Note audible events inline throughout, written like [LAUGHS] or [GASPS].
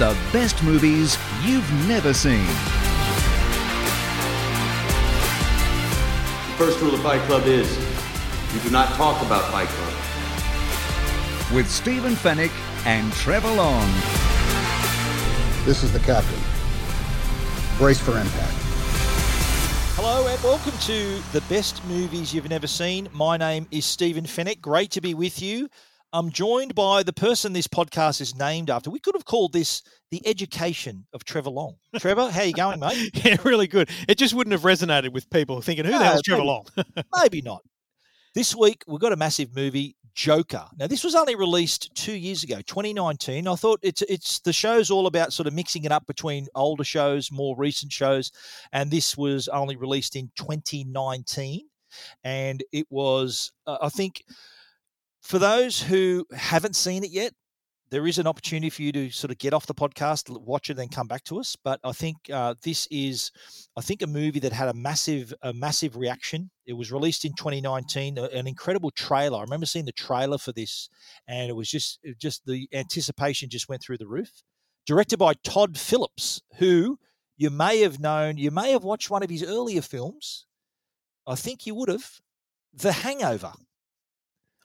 The best movies you've never seen. The first rule of Fight Club is you do not talk about Fight Club. With Stephen Fenech and Trevor Long. This is the captain. Brace for impact. Hello and welcome to the best movies you've never seen. My name is Stephen Fenech. Great to be with you. I'm joined by the person this podcast is named after. We could have called this the education of Trevor Long. Trevor, how you going, mate? [LAUGHS] Yeah, really good. It just wouldn't have resonated with people thinking, who the No, hell's Trevor maybe- Long? [LAUGHS] Maybe not. This week we've got a massive movie, Joker. Now this was only released two years ago, 2019. I thought it's it's the show's all about sort of mixing it up between older shows, more recent shows, and this was only released in 2019, and it was uh, I think for those who haven't seen it yet, there is an opportunity for you to sort of get off the podcast, watch it, then come back to us. But I think uh, this is, I think, a movie that had a massive, a massive reaction. It was released in 2019, an incredible trailer. I remember seeing the trailer for this, and it was just, just the anticipation just went through the roof. Directed by Todd Phillips, who you may have known, you may have watched one of his earlier films. I think you would have, The Hangover.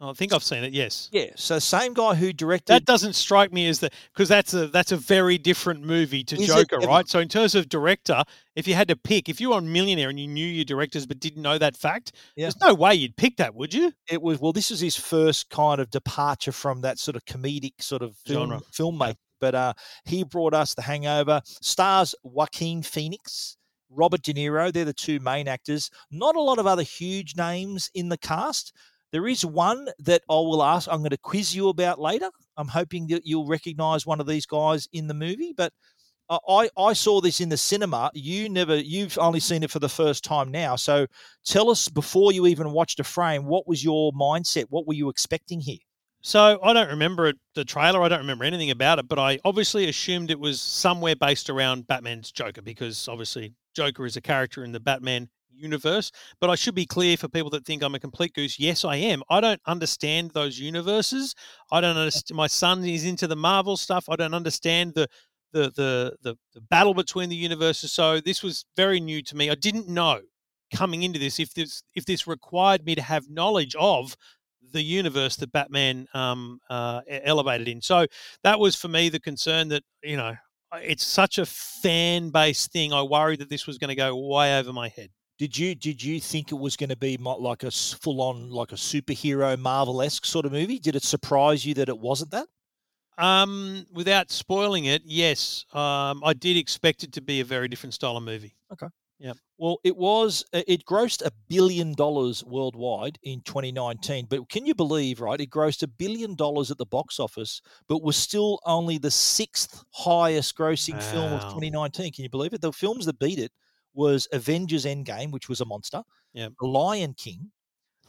I think I've seen it. Yes, Yeah, so same guy who directed. that doesn't strike me as the because that's a that's a very different movie to Is Joker, right? So in terms of director, if you had to pick, if you were on Millionaire and you knew your directors but didn't know that fact, Yeah. there's no way you'd pick that, would you? it was well this is his first kind of departure from that sort of comedic sort of film, Genre. filmmaking but uh he brought us the hangover stars joaquin phoenix robert de niro they're the two main actors not a lot of other huge names in the cast there is one that i will ask i'm going to quiz you about later i'm hoping that you'll recognize one of these guys in the movie but I, I saw this in the cinema. You never, you've only seen it for the first time now. So tell us before you even watched a frame, what was your mindset? What were you expecting here? So I don't remember the trailer. I don't remember anything about it, but I obviously assumed it was somewhere based around Batman's Joker because obviously Joker is a character in the Batman universe. But I should be clear for people that think I'm a complete goose. Yes, I am. I don't understand those universes. I don't understand. My son is into the Marvel stuff. I don't understand the the the the, the battle between the universes. So this was very new to me. I didn't know coming into this if this if this required me to have knowledge of the universe that Batman um, uh, elevated in. So that was for me the concern that you know it's such a fan based thing. I worried that this was going to go way over my head. Did you did you think it was going to be like a full on like a superhero Marvel esque sort of movie? Did it surprise you that it wasn't that? Um, without spoiling it, yes, um, I did expect it to be a very different style of movie. Okay. Yeah. Well, it was. It grossed a billion dollars worldwide in 2019. But can you believe, right? It grossed a billion dollars at the box office, but was still only the sixth highest grossing film of 2019. Can you believe it? The films that beat it was Avengers Endgame, which was a monster. Yep. The Lion King,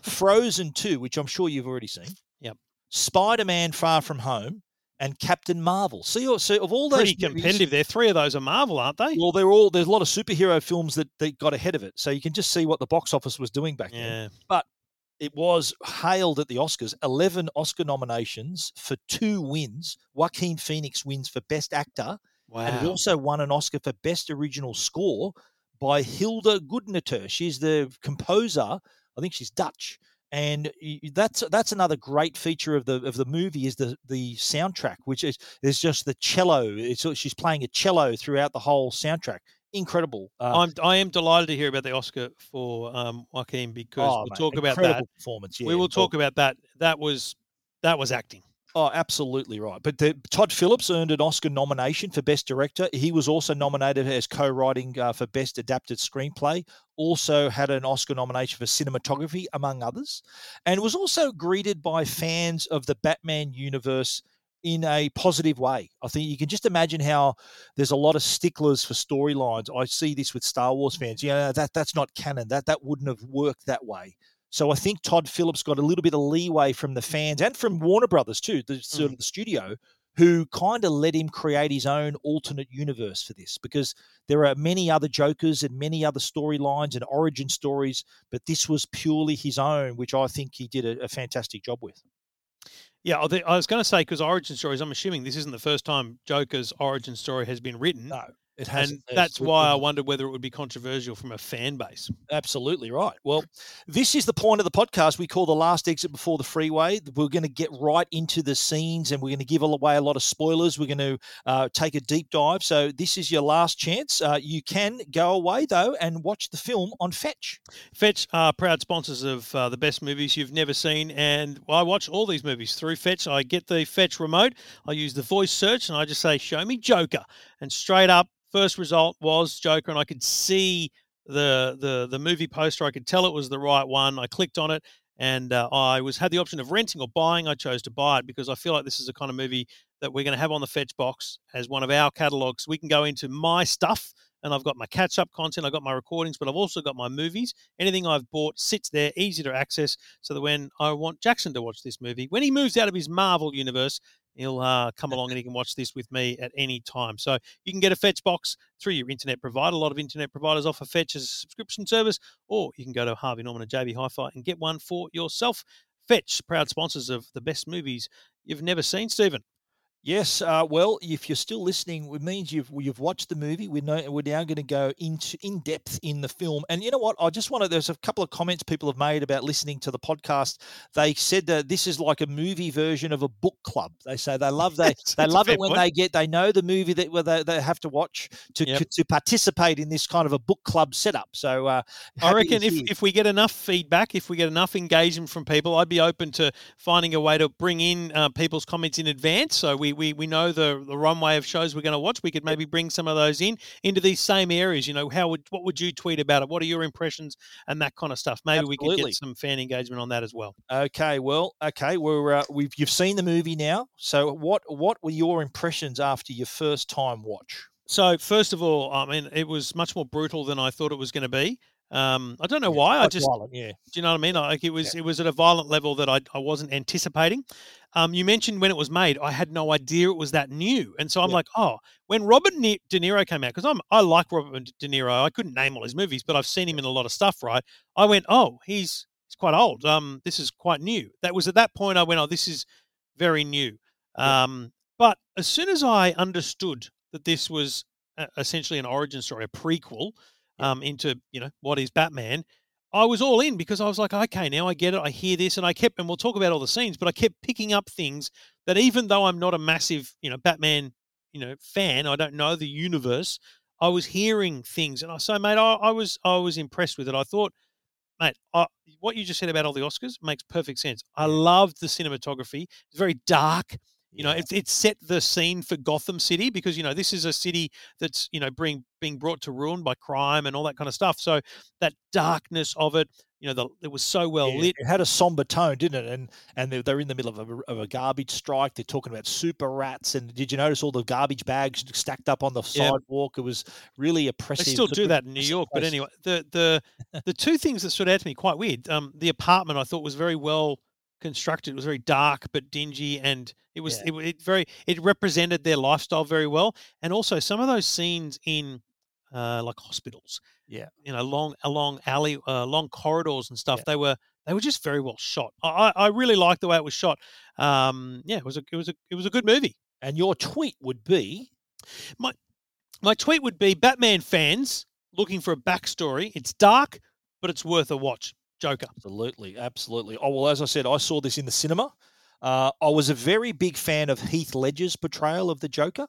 Frozen 2, which I'm sure you've already seen. Yep. Spider Man Far From Home, and Captain Marvel. So, so of all those Pretty movies- competitive there. Three of those are Marvel, aren't they? well, they're all there's a lot of superhero films that they got ahead of it, so you can just see what the box office was doing back then. But it was hailed at the Oscars 11 Oscar nominations for two wins. Joaquin Phoenix wins for Best Actor. Wow. And it also won an Oscar for Best Original Score by Hilda Goodnater. She's the composer. I think she's Dutch. And that's that's another great feature of the of the movie is the the soundtrack, which is there's just the cello. It's she's playing a cello throughout the whole soundtrack. Incredible. Uh, I'm I am delighted to hear about the Oscar for um, Joaquin because oh, we'll mate, talk about that. performance. we will talk about that. That was that was acting. Oh, absolutely right. But the, Todd Phillips earned an Oscar nomination for Best Director. He was also nominated as co-writing uh, for Best Adapted Screenplay. Also had an Oscar nomination for cinematography, among others, and was also greeted by fans of the Batman universe in a positive way. I think you can just imagine how there's a lot of sticklers for storylines. I see this with Star Wars fans. Yeah, that that's not canon. That that wouldn't have worked that way. So I think Todd Phillips got a little bit of leeway from the mm. fans and from Warner Brothers too, the sort mm. of the studio, who kind of let him create his own alternate universe for this because there are many other Jokers and many other storylines and origin stories, but this was purely his own, which I think he did a, a fantastic job with. Yeah, I, I was going to say because origin stories. I'm assuming this isn't the first time Joker's origin story has been written. No, it and hasn't. that's why I wondered whether it would be controversial from a fan base. Absolutely right. Well, this is the point of the podcast we call the last exit before the freeway. We're going to get right into the scenes and we're going to give away a lot of spoilers. We're going to uh, take a deep dive. So, this is your last chance. Uh, you can go away, though, and watch the film on Fetch. Fetch are proud sponsors of uh, the best movies you've never seen, and I watch all these movies through Fetch. I get the Fetch remote, I use the voice search, and I just say, "Show me Joker," and straight up, first result was Joker, and I could see the the the movie poster. I could tell it was the right one. I clicked on it, and uh, I was had the option of renting or buying. I chose to buy it because I feel like this is the kind of movie that we're going to have on the Fetch box as one of our catalogs. We can go into my stuff. And I've got my catch up content, I've got my recordings, but I've also got my movies. Anything I've bought sits there, easy to access, so that when I want Jackson to watch this movie, when he moves out of his Marvel universe, he'll uh, come along and he can watch this with me at any time. So you can get a Fetch box through your internet provider. A lot of internet providers offer Fetch as a subscription service, or you can go to Harvey Norman and JB Hi-Fi and get one for yourself. Fetch, proud sponsors of the best movies you've never seen, Stephen. Yes, uh, well, if you're still listening, it means you've you've watched the movie. We're, no, we're now going to go into in depth in the film. And you know what? I just wanted. There's a couple of comments people have made about listening to the podcast. They said that this is like a movie version of a book club. They say they love they [LAUGHS] they love it when point. they get they know the movie that where they, they have to watch to Yep. to participate in this kind of a book club setup. So uh, I reckon if, if we get enough feedback, if we get enough engagement from people, I'd be open to finding a way to bring in uh, people's comments in advance. So we, we, we know the, the runway of shows we're going to watch. We could maybe bring some of those in into these same areas. You know, how would what would you tweet about it? What are your impressions and that kind of stuff? Maybe we could get some fan engagement on that as well. Okay, well, okay, we're uh, we've you've seen the movie now. So what what were your impressions after your first time watch? So first of all, I mean, it was much more brutal than I thought it was going to be. Um, I don't know why. I just violent, yeah. Do you know what I mean? Like it was, it was at a violent level that I, I wasn't anticipating. Um, you mentioned when it was made, I had no idea it was that new, and so I'm Yeah. like, oh, when Robert De Niro came out, because I'm I like Robert De Niro. I couldn't name all his movies, but I've seen him in a lot of stuff. Right? I went, oh, he's he's quite old. Um, this is quite new. That was at that point I went, oh, this is very new. Um, but as soon as I understood that this was essentially an origin story, a prequel, um, into you know what is Batman. I was all in because I was like, okay, now I get it. I hear this, and I kept, and we'll talk about all the scenes, but I kept picking up things that even though I'm not a massive, you know, Batman, you know, fan, I don't know the universe. I was hearing things, and I so, mate, I, I was, I was impressed with it. I thought, mate, I, what you just said about all the Oscars makes perfect sense. I loved the cinematography. It's very dark. You know, it, it set the scene for Gotham City because you know this is a city that's you know being being brought to ruin by crime and all that kind of stuff. So that darkness of it, you know, the, it was so well Yeah, lit. It had a somber tone, didn't it? And and they're, they're in the middle of a, of a garbage strike. They're talking about super rats. And did you notice all the garbage bags stacked up on the Yeah. sidewalk? It was really oppressive. They still do that in New York, but anyway, the the the two things that stood out to me quite weird. Um, the apartment I thought was very well constructed. It was very dark but dingy, and it was Yeah. it, it very it represented their lifestyle very well. And also some of those scenes in uh, like hospitals, Yeah. you know, long along alley, uh, long corridors and stuff. Yeah. They were they were just very well shot. I, I really liked the way it was shot. Um, yeah, it was a it was a it was a good movie. And your tweet would be My my tweet would be Batman fans looking for a backstory. It's dark, but it's worth a watch. Joker. Absolutely, absolutely. Oh well, as I said, I saw this in the cinema. Uh, I was a very big fan of Heath Ledger's portrayal of the Joker.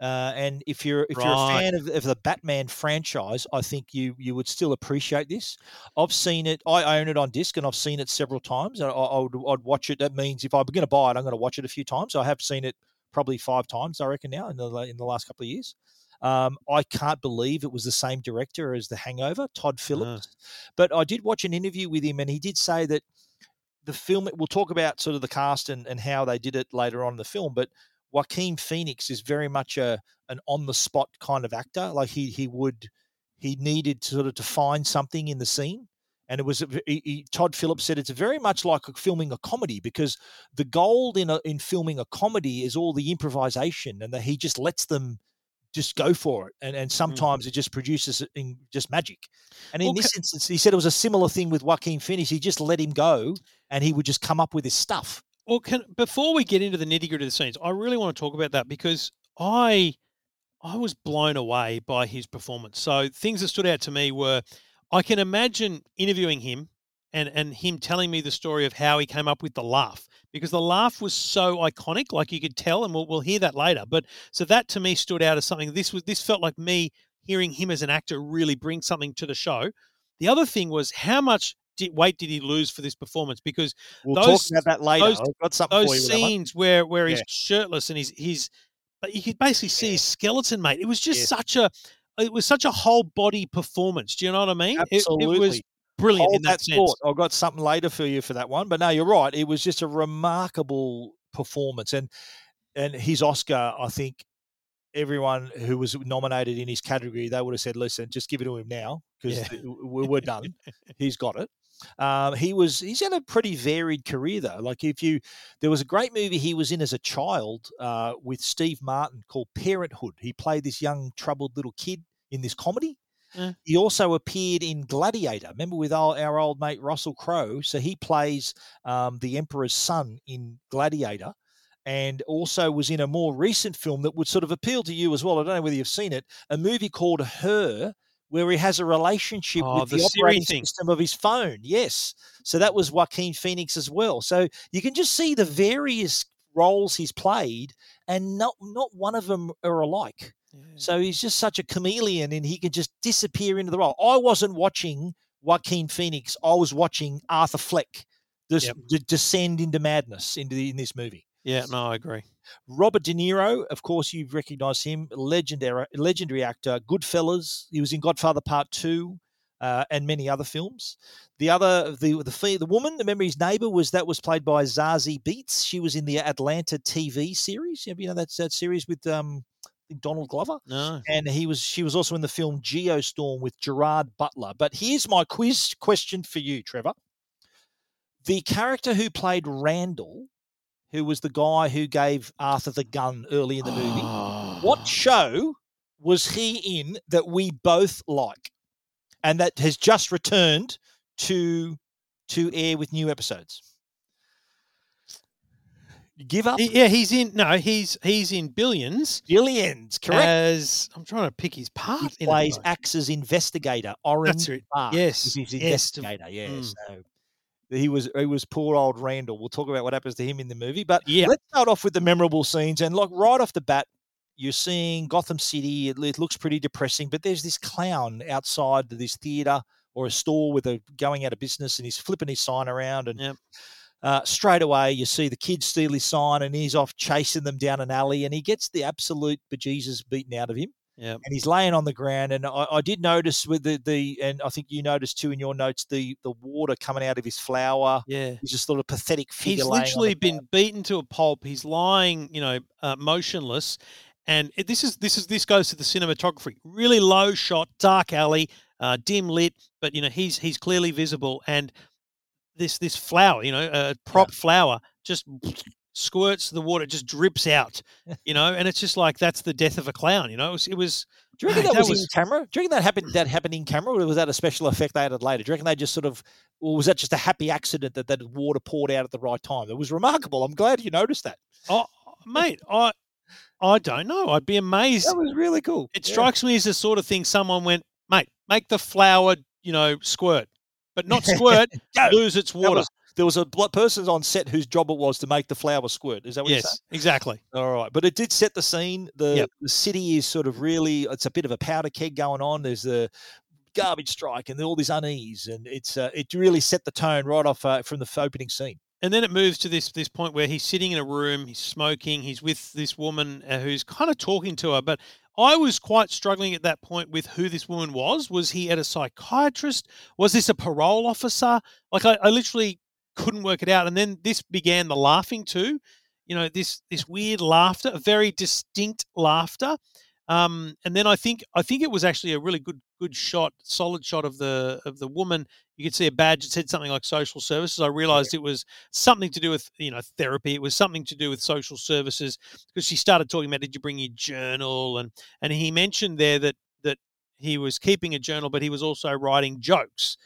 Uh, and if you're if you're a fan of, of the Batman franchise, I think you you would still appreciate this. I've seen it. I own it on disc, and I've seen it several times. I, I would I'd watch it. That means if I'm going to buy it, I'm going to watch it a few times. I have seen it probably five times, I reckon now in the in the last couple of years. Um, I can't believe it was the same director as The Hangover, Todd Phillips. But I did watch an interview with him, and he did say that the film. We'll talk about sort of the cast and, and how they did it later on in the film. But Joaquin Phoenix is very much a an on the spot kind of actor. Like he he would he needed sort of to find something in the scene. And it was he, he- Todd Phillips said it's very much like filming a comedy because the gold in a, in filming a comedy is all the improvisation and that he just lets them just go for it and and mm-hmm. sometimes it just produces in just magic. And in Well, this instance he said it was a similar thing with Joaquin Phoenix he just let him go and he would just come up with his stuff. Well, can before we get into the nitty gritty of the scenes, I really want to talk about that because I I was blown away by his performance. So things that stood out to me were I can imagine interviewing him and and him telling me the story of how he came up with the laugh because the laugh was so iconic, like you could tell, and we'll we'll hear that later. But so that to me stood out as something. This was this felt like me hearing him as an actor really bring something to the show. The other thing was how much did, weight did he lose for this performance? Because we'll Those- talk about that later those- I've got something those for you with that one. scenes where where he's shirtless and he's he's but you could basically see Yeah. his skeleton, mate. It was just Yeah. such a it was such a whole body performance. Do you know what I mean? It- It, was Absolutely. Brilliant Hold in that, sense. thought. I've got something later for you for that one. But no, you're right. It was just a remarkable performance, and and his Oscar, I think everyone who was nominated in his category, they would have said, "Listen, just give it to him now because Yeah. we're, [LAUGHS] we're done. He's got it." Um, he was he's had a pretty varied career though. Like if you, there was a great movie he was in as a child uh, with Steve Martin called Parenthood. He played this young troubled little kid in this comedy. Yeah. He also appeared in Gladiator. Remember with our, our old mate Russell Crowe. So he plays um, the Emperor's son in Gladiator, and also was in a more recent film that would sort of appeal to you as well. I don't know whether you've seen it. A movie called Her, where he has a relationship Oh, with the the, operating thing. system of his phone. Yes. So that was Joaquin Phoenix as well. So you can just see the various roles he's played, and not not one of them are alike. So he's just such a chameleon, and he can just disappear into the role. I wasn't watching Joaquin Phoenix; I was watching Arthur Fleck just Yep. d- descend into madness into the, in this movie. Yeah, no, I agree. Robert De Niro, of course, you've recognised him, legendary legendary actor. Goodfellas, he was in Godfather Part Two, uh, and many other films. The other, the the the woman, remember his neighbour was that was played by Zazie Beetz. She was in the Atlanta TV series. You know that that series with um, think Donald Glover No. and he was she was also in the film Geostorm with Gerard Butler. But here's my quiz question for you, Trevor. The character who played Randall, who was the guy who gave Arthur the gun early in the movie, [GASPS] what show was he in that we both like, and that has just returned to to air with new episodes? Give up? Yeah, he's in. No, he's he's in Billions. Billions, correct. As I'm trying to pick his part. he plays though. Axe's investigator, Orange right. Bark. Yes, is his yes, investigator. Yeah, mm. so he was he was poor old Randall. We'll talk about what happens to him in the movie, but Yeah. let's start off with the memorable scenes. And like right off the bat, you're seeing Gotham City. It, it looks pretty depressing, but there's this clown outside this theater or a store with a going out of business, and he's flipping his sign around and. Yep. Uh, straight away, you see the kid steal his sign, and he's off chasing them down an alley, and he gets the absolute bejesus beaten out of him Yeah. and he's laying on the ground. And I, I did notice with the, the and I think you noticed too in your notes the the water coming out of his flower. Yeah. He's just sort of pathetic figure. He's laying on the literally been ground. beaten to a pulp. He's lying, you know, uh, motionless. And it, this is this is this goes to the cinematography. Really low shot, dark alley, uh, dim lit, but you know he's he's clearly visible. And this this flower, you know, a prop flower, just squirts the water, just drips out, [LAUGHS] you know, and it's just like that's the death of a clown, you know. It was, it was Do you reckon mate, that, was, in camera? Do you reckon that happened? That happened in camera, or was that a special effect they added later? Do you reckon they just sort of, or was that just a happy accident that that water poured out at the right time? It was remarkable. I'm glad you noticed that. oh, mate, I I don't know. I'd be amazed. That was really cool. It Yeah. strikes me as the sort of thing someone went, mate, make the flower, you know, squirt, but not squirt, [LAUGHS] lose its water. was- there was a person on set whose job it was to make the flower squirt. Is that what you're saying? yes, exactly. All right, but it did set the scene. The Yep. the city is sort of really it's a bit of a powder keg going on. There's the garbage strike and all this unease, and it's uh, it really set the tone right off uh, from the opening scene. And then it moves to this this point where he's sitting in a room, he's smoking, he's with this woman uh, who's kind of talking to her. But I was quite struggling at that point with who this woman was. Was he at a psychiatrist? Was this a parole officer? Like I, I literally couldn't work it out. And then this began the laughing too. You know, this this weird laughter, a very distinct laughter. Um, and then I think I think it was actually a really good good shot, solid shot of the of the woman. You could see a badge that said something like social services. I realized it was something to do with you know therapy. It was something to do with social services because she started talking about did you bring your journal and and he mentioned there that that he was keeping a journal, but he was also writing jokes.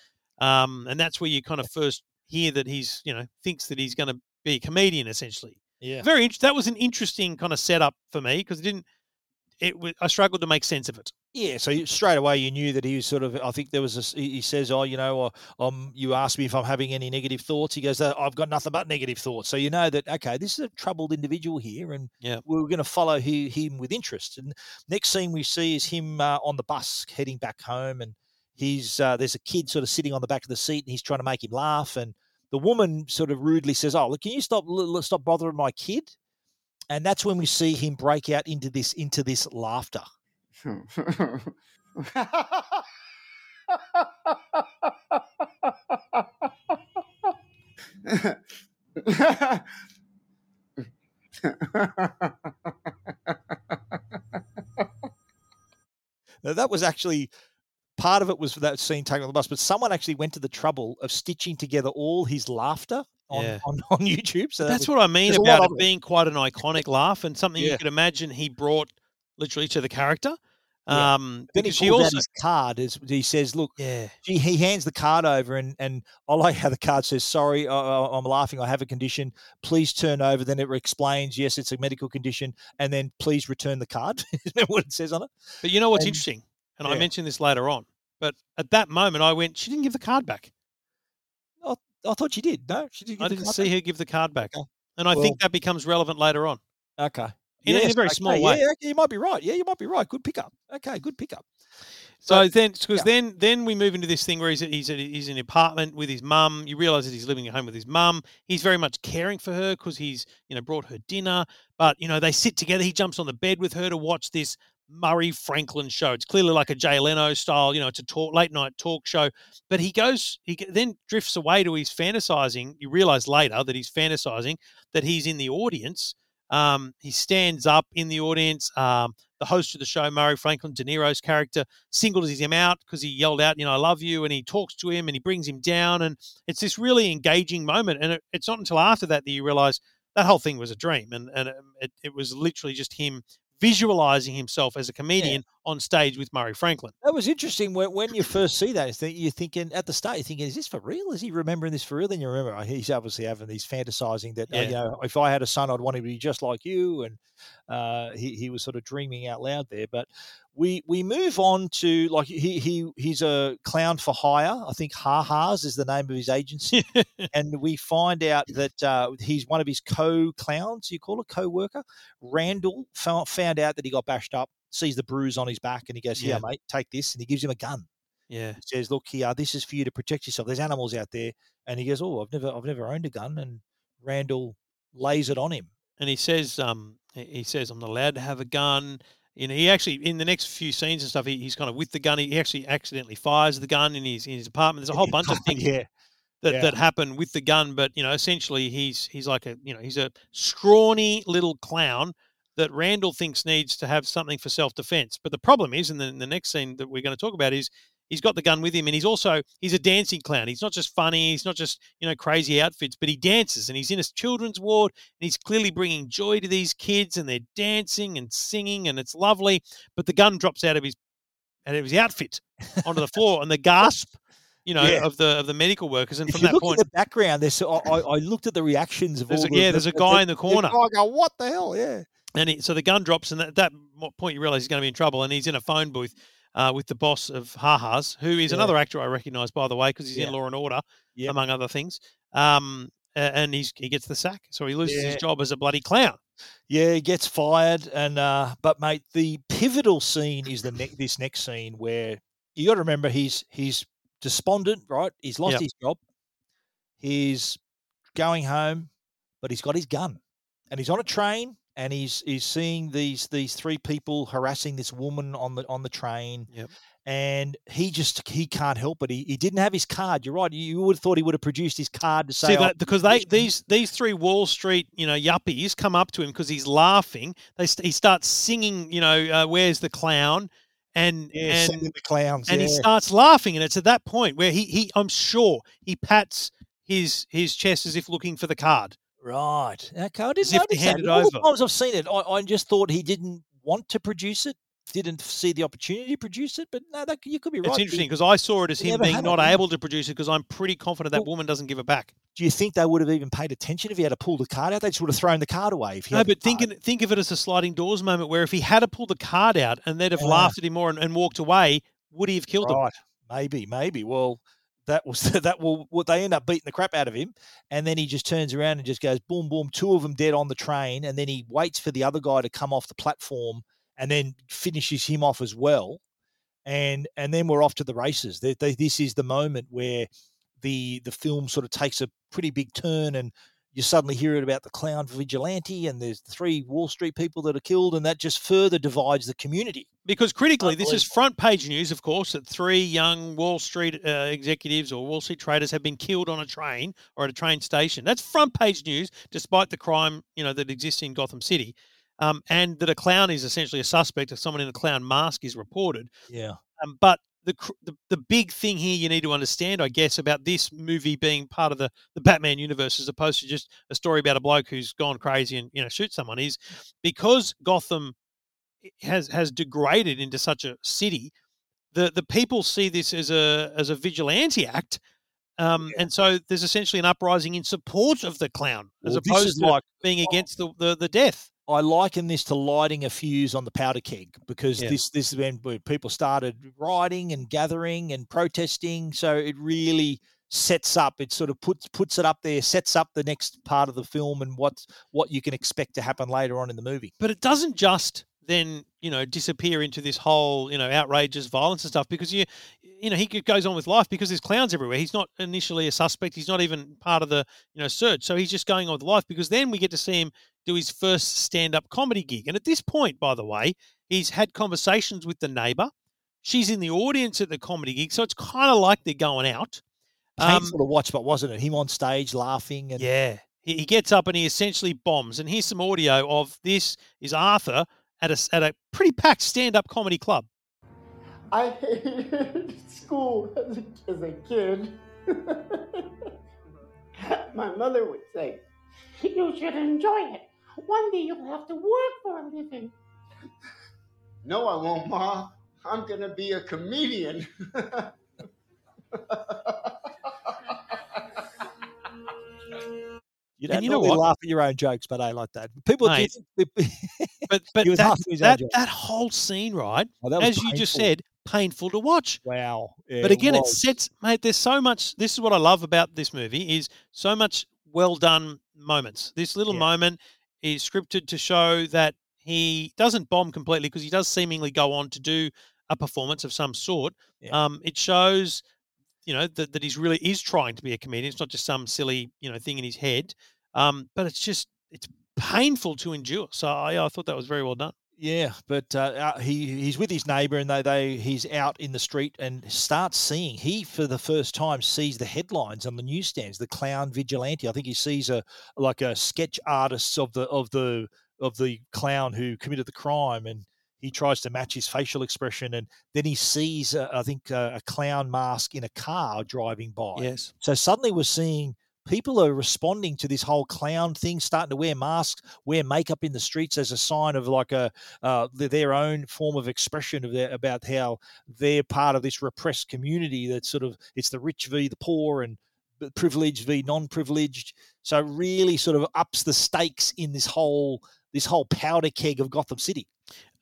Um, and that's where you kind of first hear that he's you know thinks that he's going to be a comedian essentially. Yeah. Very that was an interesting kind of setup for me because it didn't. It I struggled to make sense of it. Yeah, so straight away you knew that he was sort of. I think there was a. He says, "Oh, you know, uh, um, you asked me if I'm having any negative thoughts." He goes, "Uh, "I've got nothing but negative thoughts." So you know that okay, this is a troubled individual here, and Yeah. we're going to follow he, him with interest. And next scene we see is him uh, on the bus heading back home, and he's uh, there's a kid sort of sitting on the back of the seat, and he's trying to make him laugh, and the woman sort of rudely says, "Oh, look, can you stop stop bothering my kid?" And that's when we see him break out into this into this laughter. [LAUGHS] Now, that was actually part of it was that scene taken on the bus, but someone actually went to the trouble of stitching together all his laughter on, Yeah. on, [LAUGHS] on YouTube. So that That's was- what I mean there's a lot about it being quite an iconic laugh and something Yeah. you could imagine he brought literally to the character. Yeah. Um, then he pulls she out also, his card. As he says, "Look, yeah, he, he hands the card over, and and I like how the card says, "Sorry, I, I'm laughing. I have a condition. Please turn over." Then it explains, "Yes, it's a medical condition," and then please return the card. [LAUGHS] Isn't that what it says on it? but you know what's and- interesting, and I yeah. mentioned this later on, but at that moment I went, she didn't give the card back. I, I thought she did. No, she didn't. I give the didn't see back? her give the card back, Okay. and I Well- think that becomes relevant later on. Okay. In a- in a very okay, small way. Yeah, you might be right. Yeah, you might be right. Good pickup. Okay, good pickup. So then, because yeah. then, then we move into this thing where he's he's he's in an apartment with his mum. You realise that he's living at home with his mum. He's very much caring for her because he's you know brought her dinner. But you know they sit together. He jumps on the bed with her to watch this Murray Franklin show. It's clearly like a Jay Leno style. You know, it's a talk late night talk show. But he goes, he then drifts away to his fantasizing. You realise later that he's fantasizing that he's in the audience. Um, he stands up in the audience. Um, the host of the show, Murray Franklin, De Niro's character, singles him out because he yelled out, you know, I love you. And he talks to him and he brings him down. And it's this really engaging moment. And it, it's not until after that that you realize that whole thing was a dream. And, and it, it was literally just him visualizing himself as a comedian on stage with Murray Franklin. That was interesting when, when you first see that. You're thinking at the start, you're thinking, "Is this for real? Is he remembering this for real?" Then you remember oh, he's obviously having these fantasizing that, oh, Yeah. you know, if I had a son, I'd want him to be just like you, and uh, he he was sort of dreaming out loud there. But we we move on to like he he he's a clown for hire. I think Ha Ha's is the name of his agency, [LAUGHS] and we find out that uh, he's one of his co clowns. You call it co worker. Randall found found out that he got bashed up. Sees the bruise on his back, and he goes, "Here, Yeah. mate, take this." And he gives him a gun. Yeah. He says, "Look here, this is for you to protect yourself. There's animals out there." And he goes, "Oh, I've never, I've never owned a gun." And Randall lays it on him. and he says, um, he says, I'm not allowed to have a gun. You know, he actually in the next few scenes and stuff, he, he's kind of with the gun. He actually accidentally fires the gun in his in his apartment. There's a whole [LAUGHS] bunch of things yeah, that, yeah. that happen with the gun, but you know, essentially he's he's like a you know he's a scrawny little clown that Randall thinks needs to have something for self defense. But the problem is, and then the next scene that we're going to talk about is he's got the gun with him, and he's also he's a dancing clown. He's not just funny. He's not just you know crazy outfits, but he dances, and he's in a children's ward, and he's clearly bringing joy to these kids, and they're dancing and singing, and it's lovely. But the gun drops out of his out of his outfit onto the floor, and the gasp. You know, Yeah. of the of the medical workers, and If from that point, the background, there's I, I I looked at the reactions of There's all a- the, yeah, the- there's a guy the- in the the corner. guy go, what the hell? Yeah. And he, so the gun drops, and at that point you realize he's going to be in trouble, and he's in a phone booth uh, with the boss of Ha Ha's, who is Yeah. another actor I recognise, by the way, because he's Yeah. in Law and Order, among other things. Um, and he's he gets the sack, so he loses his job as a bloody clown. Yeah, he gets fired, and uh, but mate, the pivotal scene is the ne- [LAUGHS] this next scene where you got to remember he's he's despondent, right? He's lost Yep. his job. He's going home, but he's got his gun, and he's on a train, and he's he's seeing these these three people harassing this woman on the on the train. Yep. And he just he can't help it. He, he didn't have his card. You're right. You would have thought he would have produced his card to say See "Oh, that because they [LAUGHS] these these three Wall Street you know yuppies come up to him because he's laughing. They he starts singing, you know, uh, "Where's the clown?" and yeah, and the clowns. and yeah. he starts laughing, and it's at that point where he he I'm sure he pats his his chest as if looking for the card. Right. Okay. I didn't As if to notice hand that. it All the over. times I've seen it, I, I just thought he didn't want to produce it, didn't see the opportunity to produce it. But no, that, you could be right. It's interesting because I saw it as him being had it, not able to produce it because I'm pretty confident that Well- woman doesn't give it back. Do you think they would have even paid attention if he had to pull the card out? They just would have thrown the card away. If he No, but think think of it as a sliding doors moment where if he had to pull the card out and they'd have Yeah. laughed at him more and, and walked away, would he have killed him? Right. Maybe, maybe. Well, that was [LAUGHS] that will what they end up beating the crap out of him, and then he just turns around and just goes boom, boom. Two of them dead on the train, and then he waits for the other guy to come off the platform, and then finishes him off as well, and and then we're off to the races. They, they, this is the moment where the the film sort of takes a pretty big turn, and you suddenly hear it about the clown vigilante, and there's three Wall Street people that are killed, and that just further divides the community. Because critically, this is front page news, of course, that three young Wall Street uh, executives or Wall Street traders have been killed on a train or at a train station. That's front page news, despite the crime you know that exists in Gotham City, um, and that a clown is essentially a suspect. If someone in a clown mask is reported, Yeah. um, but the, the the big thing here you need to understand, I guess, about this movie being part of the the Batman universe as opposed to just a story about a bloke who's gone crazy and you know shoots someone is because Gotham has has degraded into such a city. The the people see this as a as a vigilante act. Um, And so there's essentially an uprising in support of the clown, as Well, opposed to like being against the, the, the death. I liken this to lighting a fuse on the powder keg because Yeah. this this is when people started rioting and gathering and protesting. So it really sets up. It sort of puts puts it up there, sets up the next part of the film and what what you can expect to happen later on in the movie. but it doesn't just then you know disappear into this whole you know outrageous violence and stuff because you you know he goes on with life because there's clowns everywhere he's not initially a suspect he's not even part of the you know search so he's just going on with life because then we get to see him do his first stand-up comedy gig and at this point by the way he's had conversations with the neighbor she's in the audience at the comedy gig so it's kind of like they're going out Um, Painful to watch, but wasn't it? Him on stage laughing and yeah. He, he gets up and he essentially bombs. And here's some audio of this is Arthur at a, at a pretty packed stand up comedy club. I hated school as a, as a kid. [LAUGHS] My mother would say, You should enjoy it. One day you'll have to work for a living. No, I won't, Ma. I'm gonna be a comedian. you don't And you know normally what? laugh at your own jokes, but I like that. People Mate, do. [LAUGHS] But but He was that, laughing at his own that, jokes. that whole scene, right? Oh, that was As you just painful. said, painful to watch. wow. Yeah, but again, it was. sets, mate, there's so much. This is what I love about this movie is so much well done moments. This little Yeah. moment is scripted to show that he doesn't bomb completely because he does seemingly go on to do a performance of some sort. Yeah. Um, it shows, you know, that, that he's really is trying to be a comedian. It's not just some silly, you know, thing in his head. Um, but it's just it's painful to endure. So I, I thought that was very well done. Yeah, but uh, uh, he he's with his neighbour, and they, they he's out in the street and starts seeing. He for the first time sees the headlines on the newsstands. The clown vigilante. I think he sees a like a sketch artist of the of the of the clown who committed the crime, and he tries to match his facial expression, and then he sees, uh, I think, uh, a clown mask in a car driving by. Yes. So suddenly we're seeing people are responding to this whole clown thing, starting to wear masks, wear makeup in the streets as a sign of like a uh, their own form of expression of their, about how they're part of this repressed community. That sort of it's the rich v the poor and privileged v non-privileged. So really sort of ups the stakes in this whole this whole powder keg of Gotham City.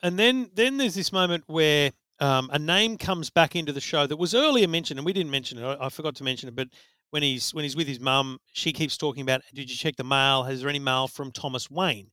And then then there's this moment where um, a name comes back into the show that was earlier mentioned, and we didn't mention it. I, I forgot to mention it, but when he's when he's with his mum, she keeps talking about, "Did you check the mail? Is there any mail from Thomas Wayne?"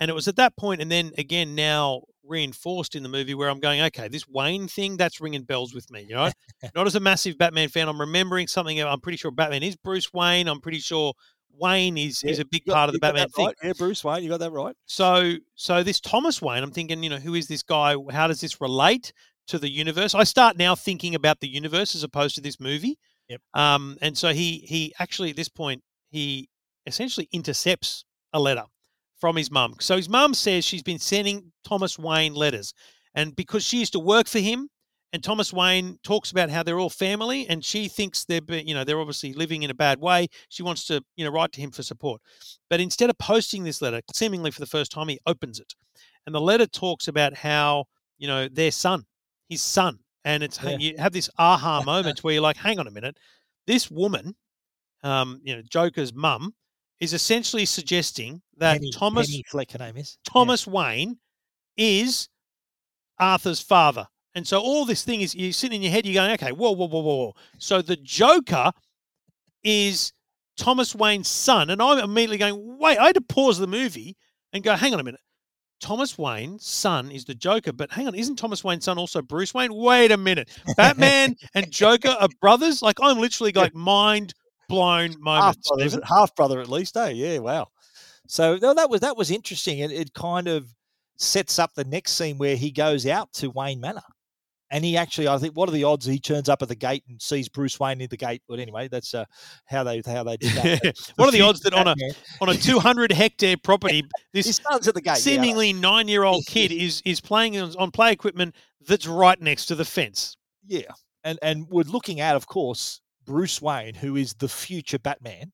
And it was at that point, and then again now reinforced in the movie, where I'm going, "Okay, this Wayne thing that's ringing bells with me." You know, [LAUGHS] not as a massive Batman fan, I'm remembering something. I'm pretty sure Batman is Bruce Wayne. I'm pretty sure Wayne is is a big got- part of the Batman thing. right. Yeah, Bruce Wayne, you got that right. So, so this Thomas Wayne, I'm thinking, you know, who is this guy? How does this relate to the universe? I start now thinking about the universe as opposed to this movie. Yep. Um, and so he he actually at this point he essentially intercepts a letter from his mum. So his mum says she's been sending Thomas Wayne letters, and because she used to work for him, and Thomas Wayne talks about how they're all family, and she thinks they're you know they're obviously living in a bad way. She wants to you know write to him for support, but instead of posting this letter, seemingly for the first time, he opens it, and the letter talks about how you know their son, his son, and it's Yeah. you have this aha [LAUGHS] moment where you're like, hang on a minute, this woman, um, you know, Joker's mum, is essentially suggesting that Penny, Thomas Penny Fleck, her name is Yeah. Thomas Wayne is Arthur's father. And so all this thing is you're sitting in your head, you're going, okay, whoa, whoa, whoa, whoa, whoa. So the Joker is Thomas Wayne's son. And I'm immediately going, wait, I had to pause the movie and go, hang on a minute. Thomas Wayne's son is the Joker, but hang on, isn't Thomas Wayne's son also Bruce Wayne? Wait a minute. [LAUGHS] Batman and Joker are brothers? Like I'm literally like mind blown half moments. brother, half brother at least. Eh? Yeah, wow. So no, that was that was interesting. It, it kind of sets up the next scene where he goes out to Wayne Manor, and he actually, I think, what are the odds he turns up at the gate and sees Bruce Wayne in the gate? But anyway, that's uh, how they how they did that. [LAUGHS] What are the odds that on a on a 200 hectare property, [LAUGHS] this his son's at the gate? yeah, seemingly nine year old [LAUGHS] kid is is playing on, on play equipment that's right next to the fence. Yeah, and and we're looking at, of course, Bruce Wayne, who is the future Batman,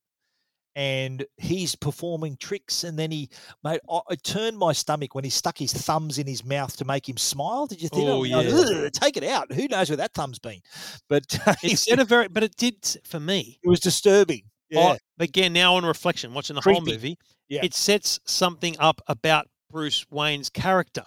and he's performing tricks. And then he, mate, I, it turned my stomach when he stuck his thumbs in his mouth to make him smile. Did you think? Oh, going, yeah. "Ugh, take it out. Who knows where that thumb's been? But [LAUGHS] uh, It said a very, but it did for me. it was disturbing. Yeah, Oh, again, now on reflection, watching the whole movie, Yeah. it sets something up about Bruce Wayne's character.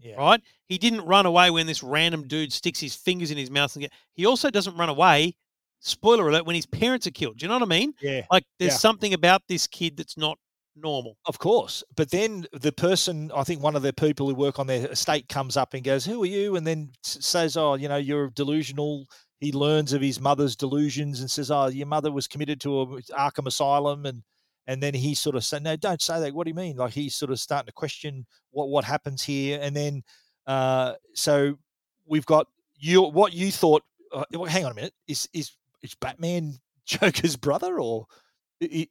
yeah. Right? He didn't run away when this random dude sticks his fingers in his mouth. And get, he also doesn't run away. Spoiler alert: when his parents are killed. Do you know what I mean? Yeah. Like there's Yeah. something about this kid that's not normal. Of course. But then the person, I think one of the people who work on their estate comes up and goes, Who are you? And then says, Oh, you know, you're delusional. He learns of his mother's delusions and says, Oh, your mother was committed to a Arkham Asylum. And and then he sort of said, No, don't say that. What do you mean? Like he's sort of starting to question what, what happens here. And then, uh, so we've got you, what you thought, uh, well, hang on a minute, is, is, is Batman Joker's brother or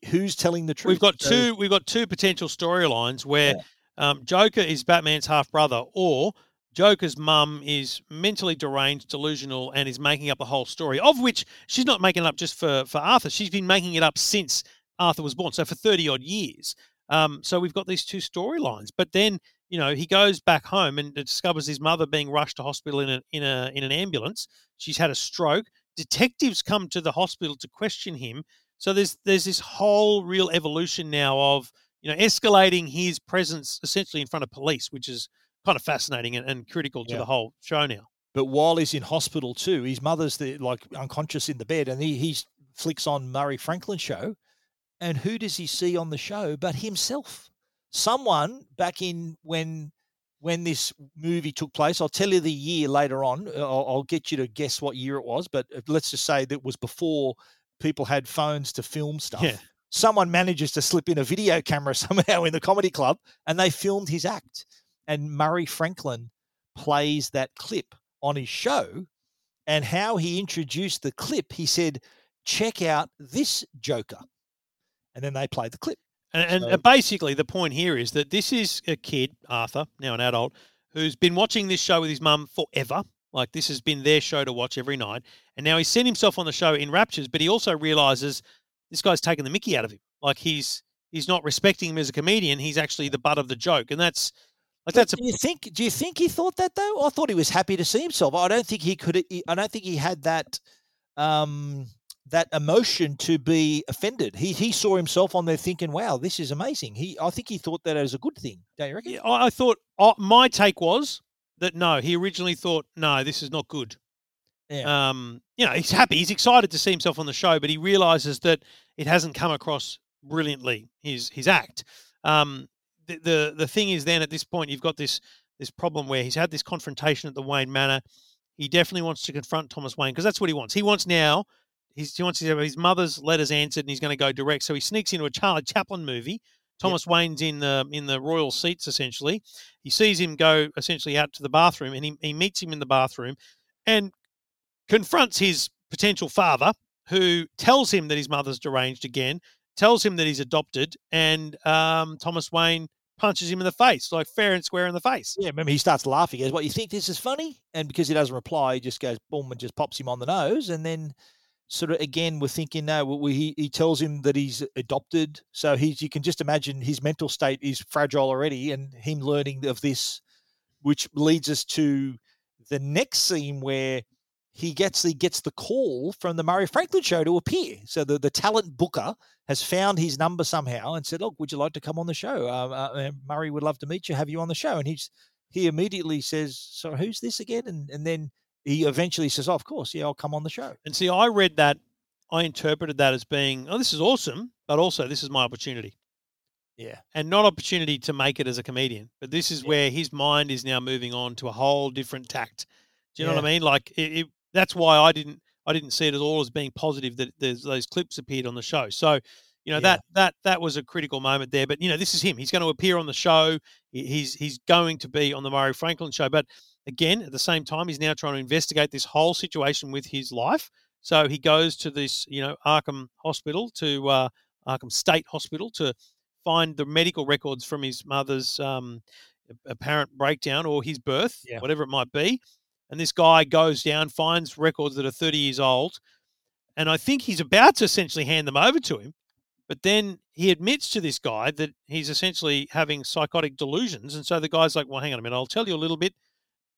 who's telling the truth? We've got So- two. We've got two potential storylines where um, Joker is Batman's half brother, or Joker's mum is mentally deranged, delusional, and is making up the whole story. Of which she's not making it up just for for Arthur. She's been making it up since Arthur was born, so for thirty odd years. Um, so we've got these two storylines. But then you know he goes back home and discovers his mother being rushed to hospital in a in a in an ambulance. She's had a stroke. Detectives come to the hospital to question him. So there's there's this whole real evolution now of you know escalating his presence essentially in front of police, which is kind of fascinating and, and critical to Yeah. the whole show now. but while he's in hospital too, his mother's the, like unconscious in the bed, and he he flicks on Murray Franklin show, and who does he see on the show but himself? Someone back in when when this movie took place. I'll tell you the year later on. uh, I'll, I'll get you to guess what year it was, but uh, let's just say that it was before people had phones to film stuff. Yeah. Someone manages to slip in a video camera [LAUGHS] somehow in the comedy club, and they filmed his act. And Murray Franklin plays that clip on his show and how he introduced the clip he said check out this joker and then they play the clip And, and So- basically, the point here is that this is a kid, Arthur, now an adult, who's been watching this show with his mum forever. Like this has been their show to watch every night, and now he's seen himself on the show in raptures. But he also realizes this guy's taking the Mickey out of him. Like he's he's not respecting him as a comedian. He's actually the butt of the joke, and that's like that's a do you think? Do you think he thought that though? I thought he was happy to see himself. I don't think he could. I don't think he had that um, that emotion to be offended. He he saw himself on there thinking, "Wow, this is amazing." He I think he thought that as a good thing. Don't you reckon? Yeah, I I thought uh, my take was that no, he originally thought no, this is not good. Yeah. Um, you know, he's happy, he's excited to see himself on the show, but he realizes that it hasn't come across brilliantly his his act. Um, the, the the thing is, then at this point, you've got this this problem where he's had this confrontation at the Wayne Manor. He definitely wants to confront Thomas Wayne because that's what he wants. He wants now. He's, he wants to have his mother's letters answered, and he's going to go direct. So he sneaks into a Charlie Chaplin movie. Thomas Wayne's in the in the royal seats essentially. He sees him go essentially out to the bathroom, and he, he meets him in the bathroom, and confronts his potential father, who tells him that his mother's deranged again, tells him that he's adopted, and um, Thomas Wayne punches him in the face, like fair and square in the face. Yeah, remember he starts laughing. He goes, "What you think this is funny?" And because he doesn't reply, he just goes boom and just pops him on the nose. And then, sort of again, we're thinking, no, we, he he tells him that he's adopted. So he's you can just imagine his mental state is fragile already, and him learning of this, which leads us to the next scene where he gets he gets the call from the Murray Franklin show to appear. So the, the talent booker has found his number somehow and said, "Look, would you like to come on the show? Uh, uh, Murray would love to meet you, have you on the show." And he's he immediately says, "So who's this again?" And and then he eventually says, oh, "Of course, yeah, I'll come on the show." And see, I read that, I interpreted that as being, "Oh, this is awesome," but also this is my opportunity. Yeah, and not opportunity to make it as a comedian, but this is yeah. where his mind is now moving on to a whole different tact. Do you know what I mean? Like it, it that's why I didn't I didn't see it at all as being positive that there's those clips appeared on the show. So, you know, yeah. that that that was a critical moment there. But you know, this is him. He's going to appear on the show. He's he's going to be on the Murray Franklin show. But again, at the same time, he's now trying to investigate this whole situation with his life. So he goes to this, you know, Arkham Hospital to uh, Arkham State Hospital to find the medical records from his mother's um, apparent breakdown or his birth, yeah. whatever it might be and this guy goes down, finds records that are 30 years old, and I think he's about to essentially hand them over to him. But then he admits to this guy that he's essentially having psychotic delusions. And so the guy's like, well, hang on a minute, I'll tell you a little bit.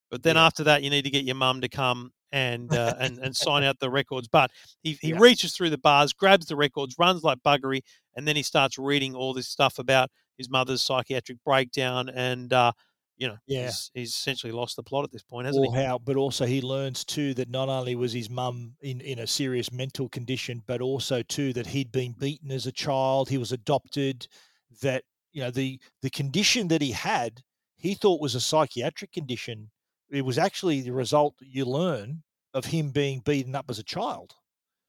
But then yeah. after that, you need to get your mum to come and uh, and and sign out the records. But he, he yeah. reaches through the bars, grabs the records, runs like buggery, and then he starts reading all this stuff about his mother's psychiatric breakdown and uh, you know, yeah. he's, he's essentially lost the plot at this point, hasn't or he? How, but also he learns too that not only was his mum in, in a serious mental condition, but also too that he'd been beaten as a child, he was adopted, that you know the the condition that he had, he thought was a psychiatric condition. It was actually the result you learn of him being beaten up as a child.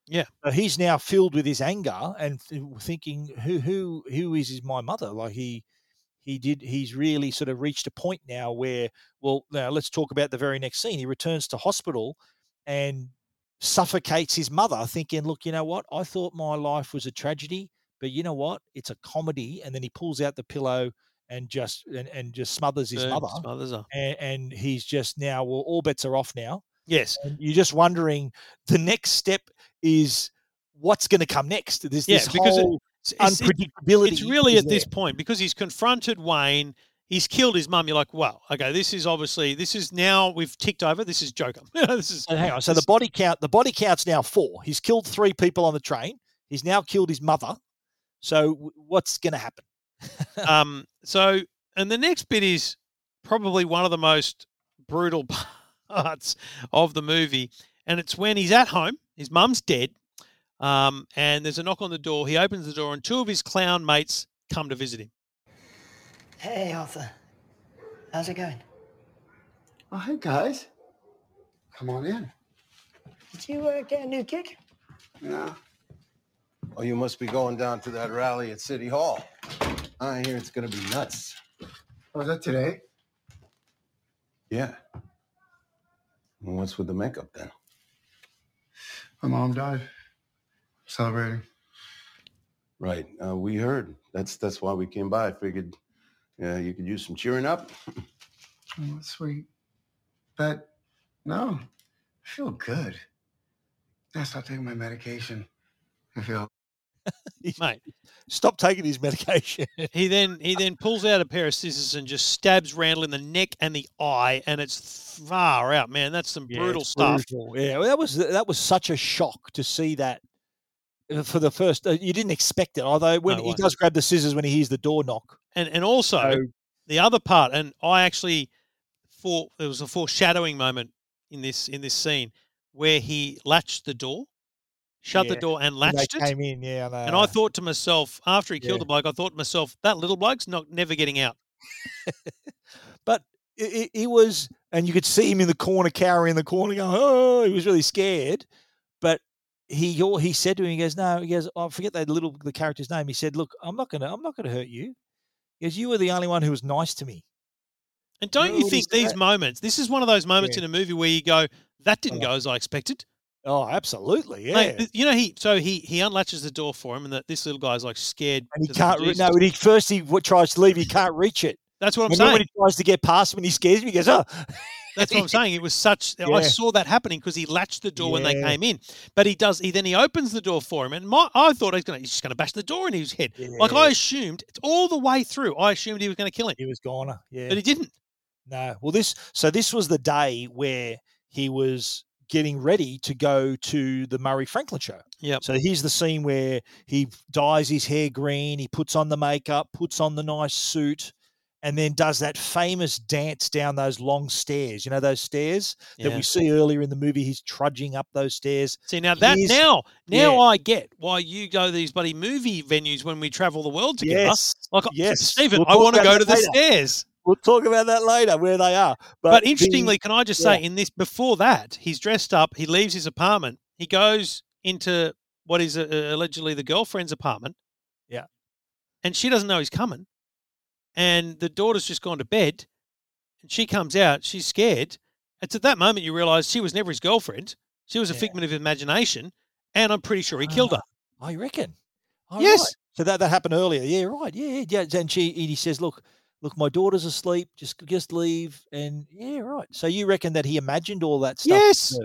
Yeah, so he's now filled with his anger and thinking, who who who is my mother? Like he he did he's really sort of reached a point now where well now let's talk about the very next scene. He returns to hospital and suffocates his mother thinking look you know what? I thought my life was a tragedy but you know what? It's a comedy. And then he pulls out the pillow and just and, and just smothers his mother smothers her. And, and he's just now well all bets are off now yes and you're just wondering the next step is what's going to come next there's yeah, this because whole it, it's, unpredictability. It's really at there. this point because he's confronted Wayne. He's killed his mum. You're like, well, okay, this is obviously this is now we've ticked over. This is Joker. [LAUGHS] this is. So hang on. So the body count. The body count's now four. He's killed three people on the train. He's now killed his mother. So what's going to happen? Um. So and the next bit is probably one of the most brutal [LAUGHS] parts of the movie, and it's when he's at home. His mum's dead. Um, and there's a knock on the door. He opens the door, and two of his clown mates come to visit him. Hey, Arthur. How's it going? Oh, hey, guys. Come on in. Did you uh, get a new gig? Yeah. Oh, you must be going down to that rally at City Hall. I hear it's going to be nuts. Oh, is that today? Yeah. Well, what's with the makeup then? My mom died celebrating. Right. Uh, we heard. That's that's why we came by. I figured uh, you could use some cheering up. Oh, sweet. But no, I feel good. I stopped taking my medication. I feel [LAUGHS] Mate, Stop taking his medication. [LAUGHS] he then he then pulls out a pair of scissors and just stabs Randall in the neck and the eye, and it's far out, man. That's some Yeah, brutal stuff. brutal. Yeah, well, that was that was such a shock to see that uh, for the first. Uh, you didn't expect it, although when No, he does grab the scissors when he hears the door knock. And and also So- the other part, and I actually for there was a foreshadowing moment in this in this scene where he latched the door, shut the door, and when they latched it. came in, yeah, I know. And I uh, thought to myself, after he killed the bloke, I thought to myself, that little bloke's not never getting out. [LAUGHS] but it, it, it was, and you could see him in the corner, cowering in the corner, going, "Oh!" He was really scared. But he he said to him, he goes, "No," he goes, "I forget that little the character's name." He said, "Look, I'm not gonna, I'm not gonna hurt you." He goes, "You were the only one who was nice to me." And don't you what he think these said? moments, this is one of those moments Yeah. in a movie where you go, that didn't Oh. go as I expected. Oh, absolutely, yeah. Mate, you know, he so he he unlatches the door for him, and that this little guy's like scared. and he can't. Re- no, when he first he tries to leave, he [LAUGHS] can't reach it. That's what I'm saying. when he tries to get past him, and he scares him, he goes, "Oh." That's what I'm saying. It was such. [LAUGHS] I saw that happening because he latched the door when they came in. But he does. He then he opens the door for him, and my I thought he's going. He's just going to bash the door in his head. Like I assumed it's all the way through. I assumed he was going to kill him, He was goner. Yeah, but he didn't. No. Well, this so this was the day where he was getting ready to go to the Murray Franklin show. Yeah. So here's the scene where he dyes his hair green, he puts on the makeup, puts on the nice suit, and then does that famous dance down those long stairs. You know those stairs that Yeah. we see earlier in the movie. He's trudging up those stairs. See now that Here's- now now yeah. I get why you go to these bloody movie venues when we travel the world together. Yes, Like yes. Stephen, We'll I want to go to the later. stairs. We'll talk about that later where they are. But, But, the- interestingly, can I just yeah. say, in this before that, he's dressed up. He leaves his apartment. He goes into what is uh, allegedly the girlfriend's apartment. Yeah. and she doesn't know he's coming. And the daughter's just gone to bed, and she comes out. She's scared. It's at that moment you realise she was never his girlfriend. She was a Yeah. figment of imagination, and I'm pretty sure he killed her. I reckon. Oh, Yes. right. So that, that happened earlier. Yeah, right. Yeah, yeah. yeah. And she he says, "Look, look, my daughter's asleep. Just just leave." And yeah, right. So you reckon that he imagined all that stuff? Yes.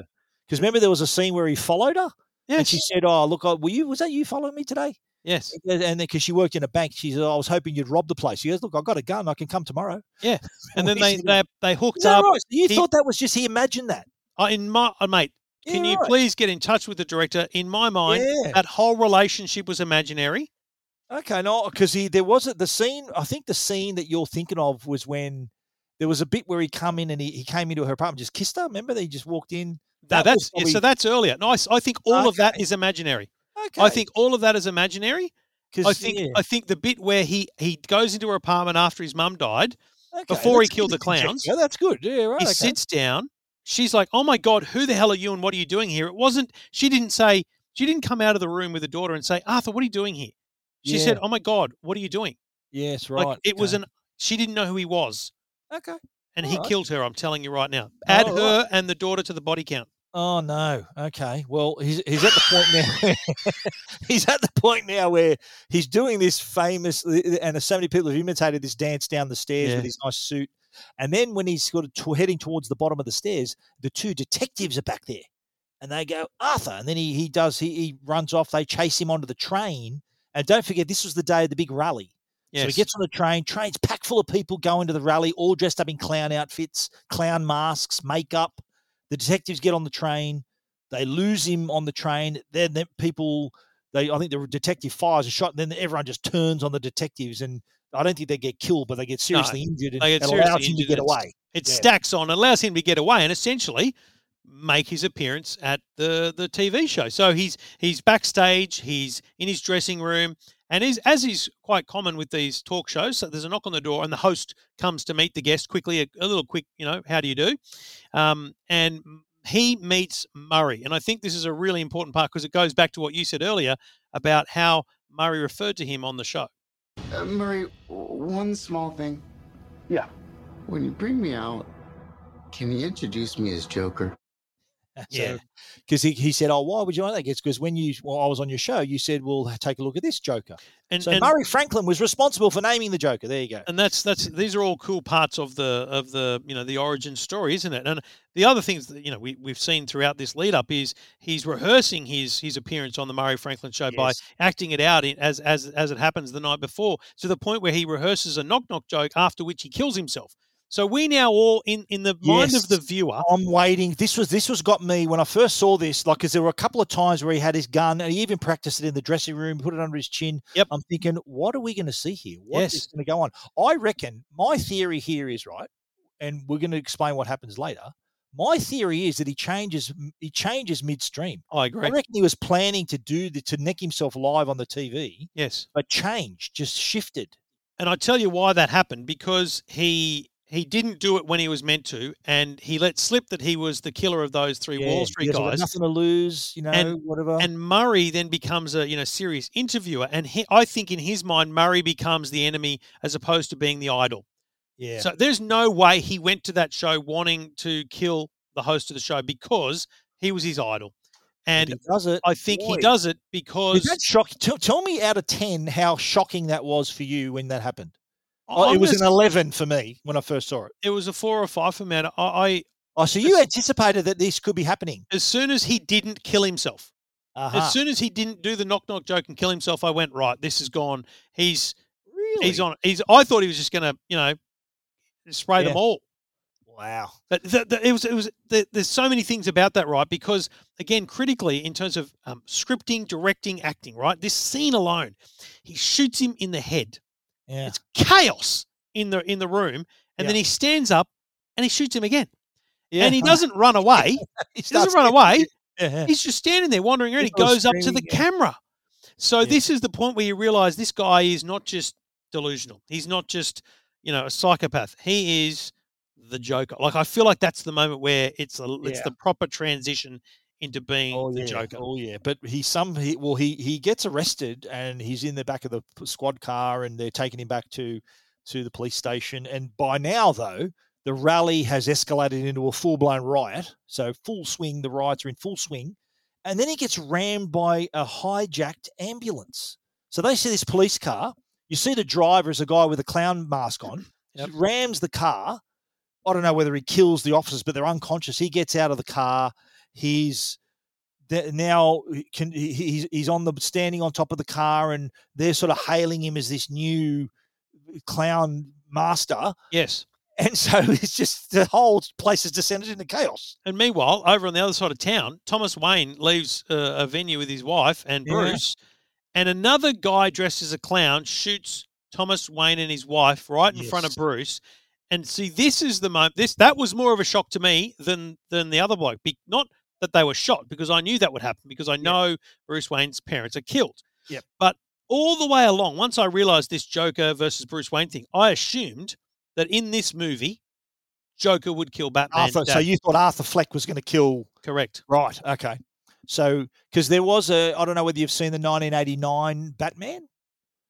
Because remember there was a scene where he followed her, Yes. and she said, "Oh, look, I- were you? Was that you following me today?" Yes. And then because she worked in a bank, she said, "I was hoping you'd rob the place." She goes, "Look, I've got a gun. I can come tomorrow." Yeah. [LAUGHS] And then they they, they hooked up. right? You He- thought that was just he imagined that? Uh, in my uh, mate, can Yeah, you right. please get in touch with the director? In my mind, Yeah. that whole relationship was imaginary. Okay, no, because he there wasn't the scene. I think the scene that you're thinking of was when there was a bit where he come in and he, he came into her apartment, just kissed her. Remember, they just walked in. That was that's yeah, so that's earlier. No, I think all of that is imaginary. Okay, I think all of that is imaginary. I think yeah. I think the bit where he he goes into her apartment after his mum died, Okay, before he killed the clowns. Yeah, That's good. Yeah, right. he okay. sits down. She's like, "Oh my god, who the hell are you and what are you doing here?" It wasn't. She didn't say. She didn't come out of the room with the daughter and say, "Arthur, what are you doing here?" She said, "Oh my god, what are you doing?" Yes, right. Like it was okay. an. She didn't know who he was, okay. and he Alright. killed her. I'm telling you right now. Add Oh, her and the daughter to the body count. Oh no. Okay. Well, he's he's at the point now. [LAUGHS] he's at the point now where he's doing this famous, and so many people have imitated this dance down the stairs Yeah. with his nice suit. And then when he's sort of t- heading towards the bottom of the stairs, the two detectives are back there, and they go Arthur, and then he he does he, he runs off. They chase him onto the train, and don't forget this was the day of the big rally. So he gets on the train, train's packed full of people going to the rally, all dressed up in clown outfits, clown masks, makeup. The detectives get on the train, they lose him on the train. Then the people, they I think the detective fires a shot, and then everyone just turns on the detectives, and I don't think they get killed, but they get seriously injured, and get seriously allows him to get away. It Yeah. stacks on, allows him to get away, and essentially make his appearance at the the TV show. So he's he's backstage, he's in his dressing room, and he's, as is quite common with these talk shows. So there's a knock on the door, and the host comes to meet the guest quickly, a, a little quick, you know, how do you do? Um, and he meets Murray, and I think this is a really important part because it goes back to what you said earlier about how Murray referred to him on the show. Uh, Murray, one small thing. Yeah. When you bring me out, can you introduce me as Joker? [LAUGHS] Yeah. Because he, he said, "Oh, why would you want that?" Because when you, well, I was on your show, you said, "Well, take a look at this Joker." And, so and- Murray Franklin was responsible for naming the Joker. There you go. and that's that's these are all cool parts of the of the you know the origin story, isn't it? And the other things that you know we we've seen throughout this lead up is he's rehearsing his his appearance on the Murray Franklin show by acting it out in, as as as it happens the night before, to the point where he rehearses a knock knock joke after which he kills himself. So we now all in in the mind Yes. of the viewer. I'm waiting. This was this was got me when I first saw this. Like, because there were a couple of times where he had his gun and he even practiced it in the dressing room, put it under his chin. Yep. I'm thinking, what are we going to see here? What is Yes. going to go on? I reckon my theory here is right, and we're going to explain what happens later. My theory is that he changes. He changes midstream. I agree. I reckon he was planning to do the, to neck himself live on the TV, Yes. but changed, just shifted. And I tell you why that happened because he he didn't do it when he was meant to, and he let slip that he was the killer of those three Yeah, Wall Street he guys. nothing to lose, you know, and whatever. And Murray then becomes a you know serious interviewer, and he, I think in his mind Murray becomes the enemy as opposed to being the idol. yeah. So there's no way he went to that show wanting to kill the host of the show because he was his idol, and he does it. I think he does it because that shocking? Tell, tell me out of 10 how shocking that was for you when that happened. Oh, it was an 11 for me when I first saw it. it was a four or five for me. I, I Oh, so you anticipated that this could be happening. as soon as he didn't kill himself, Uh-huh. as soon as he didn't do the knock knock joke and kill himself, I went right. This is gone. He's really? he's on. He's. I thought he was just gonna you know spray them all. Wow. But the, the, it was it was the, there's so many things about that, right? Because again, critically, in terms of um, scripting, directing, acting, right? This scene alone, he shoots him in the head. Yeah. It's chaos in the in the room, and then he stands up and he shoots him again. Yeah. And he [LAUGHS] doesn't run away. [LAUGHS] he He doesn't run away. Yeah. He's just standing there wandering around. He are goes up to the camera. So Yeah. this is the point where you realize this guy is not just delusional. He's not just, you know, a psychopath. He is the Joker. Like I feel like that's the moment where it's a, it's the proper transition into being Oh the yeah, Joker. oh yeah. But he some he well he he gets arrested and he's in the back of the squad car and they're taking him back to to the police station. And by now though, the rally has escalated into a full blown riot. So full swing, the riots are in full swing. And then he gets rammed by a hijacked ambulance. So they see this police car. You see the driver is a guy with a clown mask on. Yep. He rams the car. I don't know whether he kills the officers, but they're unconscious. He gets out of the car. He's now can he's he's on the standing on top of the car, and they're sort of hailing him as this new clown master. Yes. And so [LAUGHS] it's just the whole place has descended into chaos. And meanwhile, over on the other side of town, Thomas Wayne leaves uh, a venue with his wife and Yeah. Bruce, and another guy dressed as a clown shoots Thomas Wayne and his wife right in front of Bruce. And see, this is the moment. This that was more of a shock to me than than the other bloke. Be, not that they were shot because I knew that would happen because I know Bruce Wayne's parents are killed. Yep. But all the way along, once I realized this Joker versus Bruce Wayne thing, I assumed that in this movie, Joker would kill Batman. Arthur, so you thought Arthur Fleck was going to kill? correct? Right. Okay. So because there was a, I don't know whether you've seen the 1989 Batman.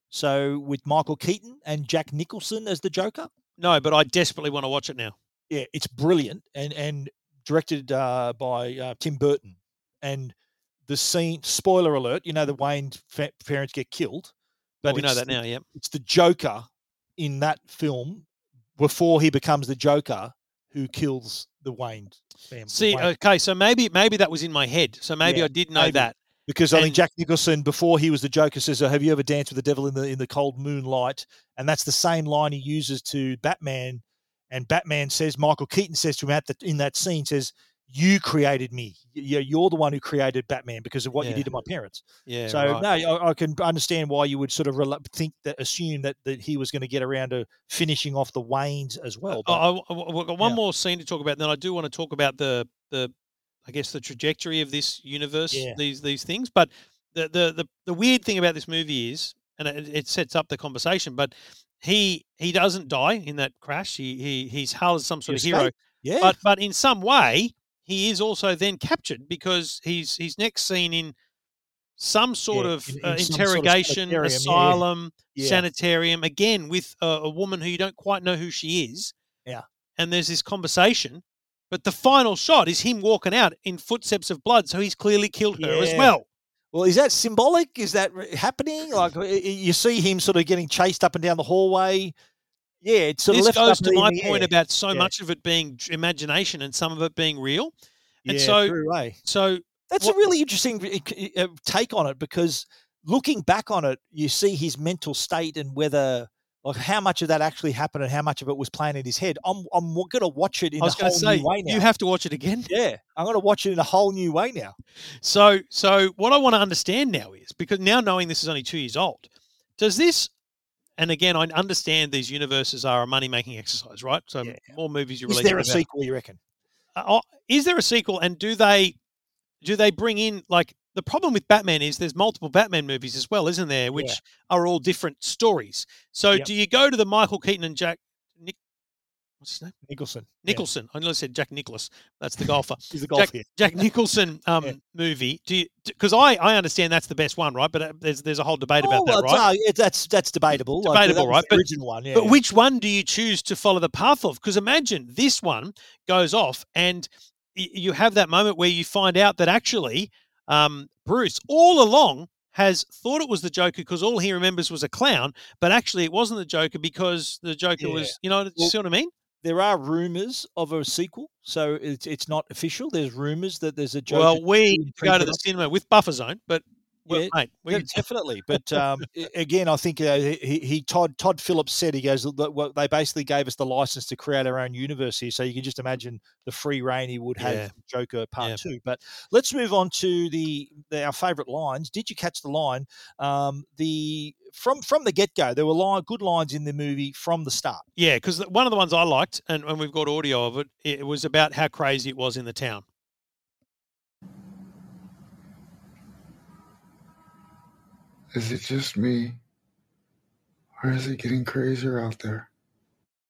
So with Michael Keaton and Jack Nicholson as the Joker. No, but I desperately want to watch it now. yeah, it's brilliant and and directed uh, by uh, Tim Burton. And the scene, spoiler alert, you know the Wayne fa- parents get killed, But but we know that now. Yeah, It's the Joker in that film before he becomes the Joker who kills the Wayne family. See, Wayne- okay, so maybe maybe that was in my head. So maybe Yeah, I did know maybe. that. because I think Jack Nicholson before he was the Joker says, "Oh, "Have you ever danced with the devil in the in the cold moonlight?" And that's the same line he uses to Batman. And Batman says, Michael Keaton says to him at the, in that scene, says, "You created me. You, you're the one who created Batman because of what you did to my parents." Yeah. so right. no, I, I can understand why you would sort of think that, assume that that he was going to get around to finishing off the Waynes as uh, well. I, But, I, I've got one yeah. more scene to talk about. Then I do want to talk about the the, I guess the trajectory of this universe. Yeah. These these things, but the the the, the weird thing about this movie is, and it, it sets up the conversation, but he he doesn't die in that crash. He he he's hailed as some sort He of hero. yeah, but but in some way he is also then captured because he's he's next seen in some sort Yeah, of in- uh, in some sort of interrogation yeah, yeah. asylum sanitarium again with a, a woman who you don't quite know who she is Yeah. and there's this conversation But the final shot is him walking out in footsteps of blood, so he's clearly killed her as well. Well, is that symbolic? Is that happening? Like you see him sort of getting chased up and down the hallway. Yeah, it's sort this of left goes up to my point air. about so Yeah. much of it being imagination and some of it being real. And Yeah, so, true, eh? so That's what- a really interesting uh, take on it because looking back on it, you see his mental state and whether, like, how much of that actually happened and how much of it was playing in his head. I'm I'm going to watch it in I was a whole say new way now. you have to watch it again. [LAUGHS] yeah, I'm going to watch it in a whole new way now. So, so what I want to understand now is because now knowing this is only two years old, does this? And again, I understand these universes are a money making exercise, right? So more movies you Is release. there a sequel? You reckon? Uh, oh, is there a sequel? And do they do they bring in like the problem with Batman is there's multiple Batman movies as well, isn't there? Which Yeah. are all different stories. So Yep. do you go to the Michael Keaton and Jack Nick? What's his name? Nicholson. Yeah. Nicholson. I nearly said Jack Nicholas. That's the golfer. [LAUGHS] He's a Jack, golfer, yeah. Jack [LAUGHS] Nicholson um, movie. Do you? Because I, I understand that's the best one, right? But uh, there's there's a whole debate about Oh, that, right? uh, that's that's debatable. Like, that debatable, right? But, one, yeah. but yeah. which one do you choose to follow the path of? Because imagine this one goes off, and y- you have that moment where you find out that actually um, Bruce all along has thought it was the Joker because all he remembers was a clown, but actually it wasn't the Joker because the Joker Yeah. was, you know, you Well, see what I mean? there are rumors of a sequel, so it's it's not official. There's rumors that there's a Joker. Well, we go to the cinema with Buffer Zone, but well, Yeah, mate, definitely. But um, again, I think uh, he, he Todd Todd Phillips said he goes. Well, they basically gave us the license to create our own universe here, so you can just imagine the free reign he would have Yeah. Joker Part Yeah. Two. But let's move on to the, the our favourite lines. Did you catch the line? Um, the from from the get go, there were line, good lines in the movie from the start. Yeah, because one of the ones I liked, and, and we've got audio of it, it was about how crazy it was in the town. Is it just me? Or is it getting crazier out there?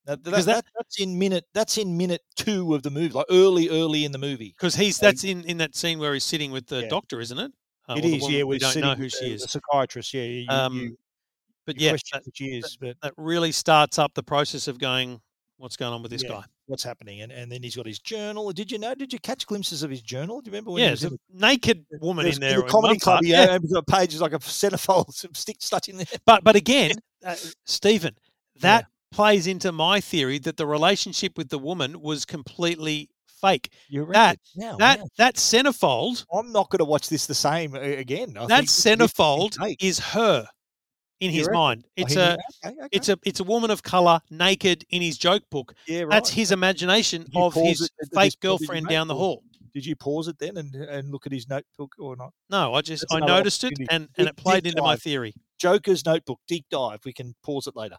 That, that, Because that- that- that's in minute. That's in minute two of the movie, like early, early in the movie. Because he's that's in, in that scene where he's sitting with the Yeah. doctor, isn't it? Uh, It or the is, woman yeah. We We're don't sitting know who she the- is. The psychiatrist, yeah. You, Um, you, but you yeah, question that, she is, but that really starts up the process of going, what's going on with this yeah, guy? What's happening? And and then he's got his journal. Did you know? Did you catch glimpses of his journal? Do you remember when Yeah, he was there's a naked woman in there. the comedy club? part. Yeah, and the page is like a centerfold, some stick stuck in there. But but again, [LAUGHS] uh, Stephen, that plays into my theory that the relationship with the woman was completely fake. You that reckon? Now, that wow. that centerfold, I'm not going to watch this the same uh, again. I that think this is a different centerfold is her in his mind. Oh, It's he- a okay, okay. it's a it's a woman of color naked in his joke book. Yeah, right. That's his imagination of his it fake point, did you, girlfriend down the hall. Did you pause it then and and look at his notebook or not? No, I just That's I noticed it and, and Deep- it played into my theory. Joker's notebook, deep dive. We can pause it later.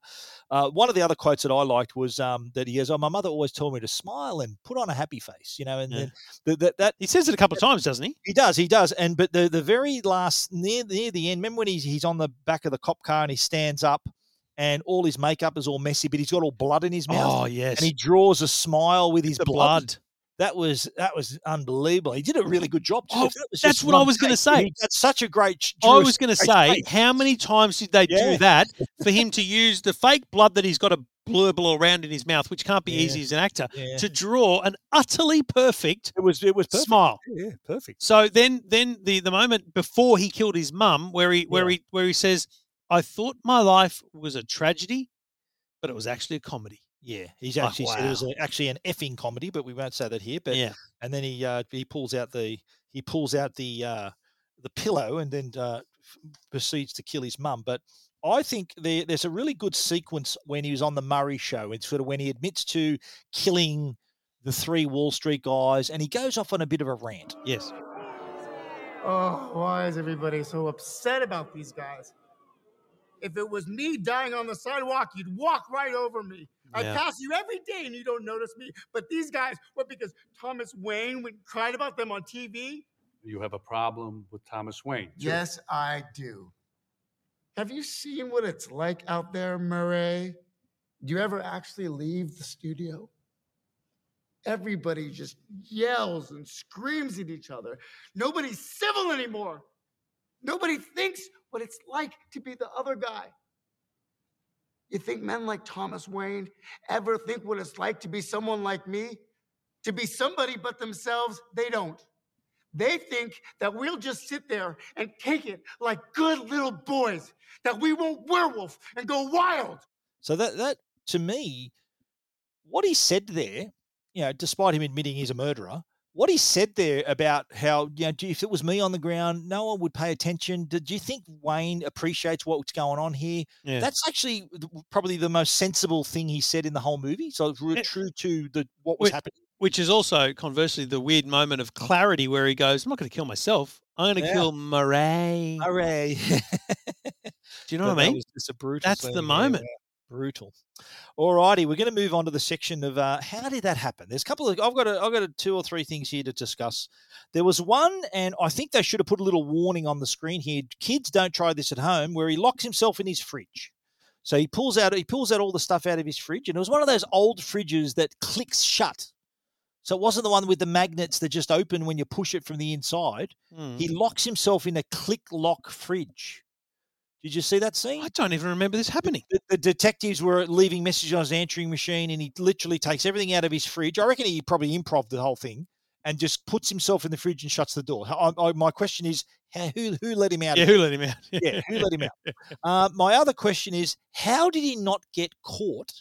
Uh, one of the other quotes that I liked was um, that he goes, "Oh, my mother always told me to smile and put on a happy face," you know, and Yeah. then the, that that He says it a couple of times, doesn't he? he does, he does, and but the the very last near near the end, remember when he's he's on the back of the cop car and he stands up. And all his makeup is all messy, but he's got all blood in his mouth. Oh, yes. And he draws a smile with his blood. blood. That was that was unbelievable. He did a really good job. Too. Oh, that that's what I was gonna say. That's such a great. ch- I was going to say, how many times did they Yeah. do that for him to use the fake blood that he's got a blurble around in his mouth, which can't be Yeah. easy as an actor, Yeah. to draw an utterly perfect It was it was perfect. smile. Yeah, perfect. So then, then the the moment before he killed his mum, where he where he where he says, "I thought my life was a tragedy, but it was actually a comedy." Yeah, he's Like, actually said it was a, actually an effing comedy, but we won't say that here. But Yeah. and then he uh, he pulls out the he pulls out the uh, the pillow and then uh, proceeds to kill his mum. But I think there, there's a really good sequence when he was on the Murray show. It's sort of when he admits to killing the three Wall Street guys, and he goes off on a bit of a rant. Yes. Oh, why is everybody so upset about these guys? If it was me dying on the sidewalk, you'd walk right over me. I Yeah. pass you every day and you don't notice me. But these guys, what, because Thomas Wayne went, cried about them on TV? You have a problem with Thomas Wayne. too. Yes, I do. Have you seen what it's like out there, Murray? Do you ever actually leave the studio? Everybody just yells and screams at each other. Nobody's civil anymore. Nobody thinks what it's like to be the other guy. You think men like Thomas Wayne ever think what it's like to be someone like me? to be somebody but themselves, they don't. They think that we'll just sit there and take it like good little boys, that we won't werewolf and go wild. So that that to me, what he said there, you know, despite him admitting he's a murderer, what he said there about how you know if it was me on the ground, no one would pay attention. Do you think Wayne appreciates what's going on here? Yeah. That's actually probably the most sensible thing he said in the whole movie. So it's re- true to the what was Which- happening. Which is also conversely the weird moment of clarity where he goes, "I'm not going to kill myself. I'm going to Yeah. kill Murray." Hooray! [LAUGHS] Do you know But what I mean? was just a brutal. That's the moment. Brutal. All righty, we're going to move on to the section of uh, how did that happen? There's a couple of I've got a, I've got a, two or three things here to discuss. There was one, and I think they should have put a little warning on the screen here. Kids, don't try this at home. Where he locks himself in his fridge. So he pulls out he pulls out all the stuff out of his fridge, and it was one of those old fridges that clicks shut. So it wasn't the one with the magnets that just open when you push it from the inside. Hmm. He locks himself in a click lock fridge. Did you see that scene? I don't even remember this happening. The, the detectives were leaving messages on his answering machine, and he literally takes everything out of his fridge. I reckon he probably improv the whole thing and just puts himself in the fridge and shuts the door. I, I, my question is, how, who who let him out? Yeah, who let him out? yeah, who let him out? [LAUGHS] Uh, my other question is, how did he not get caught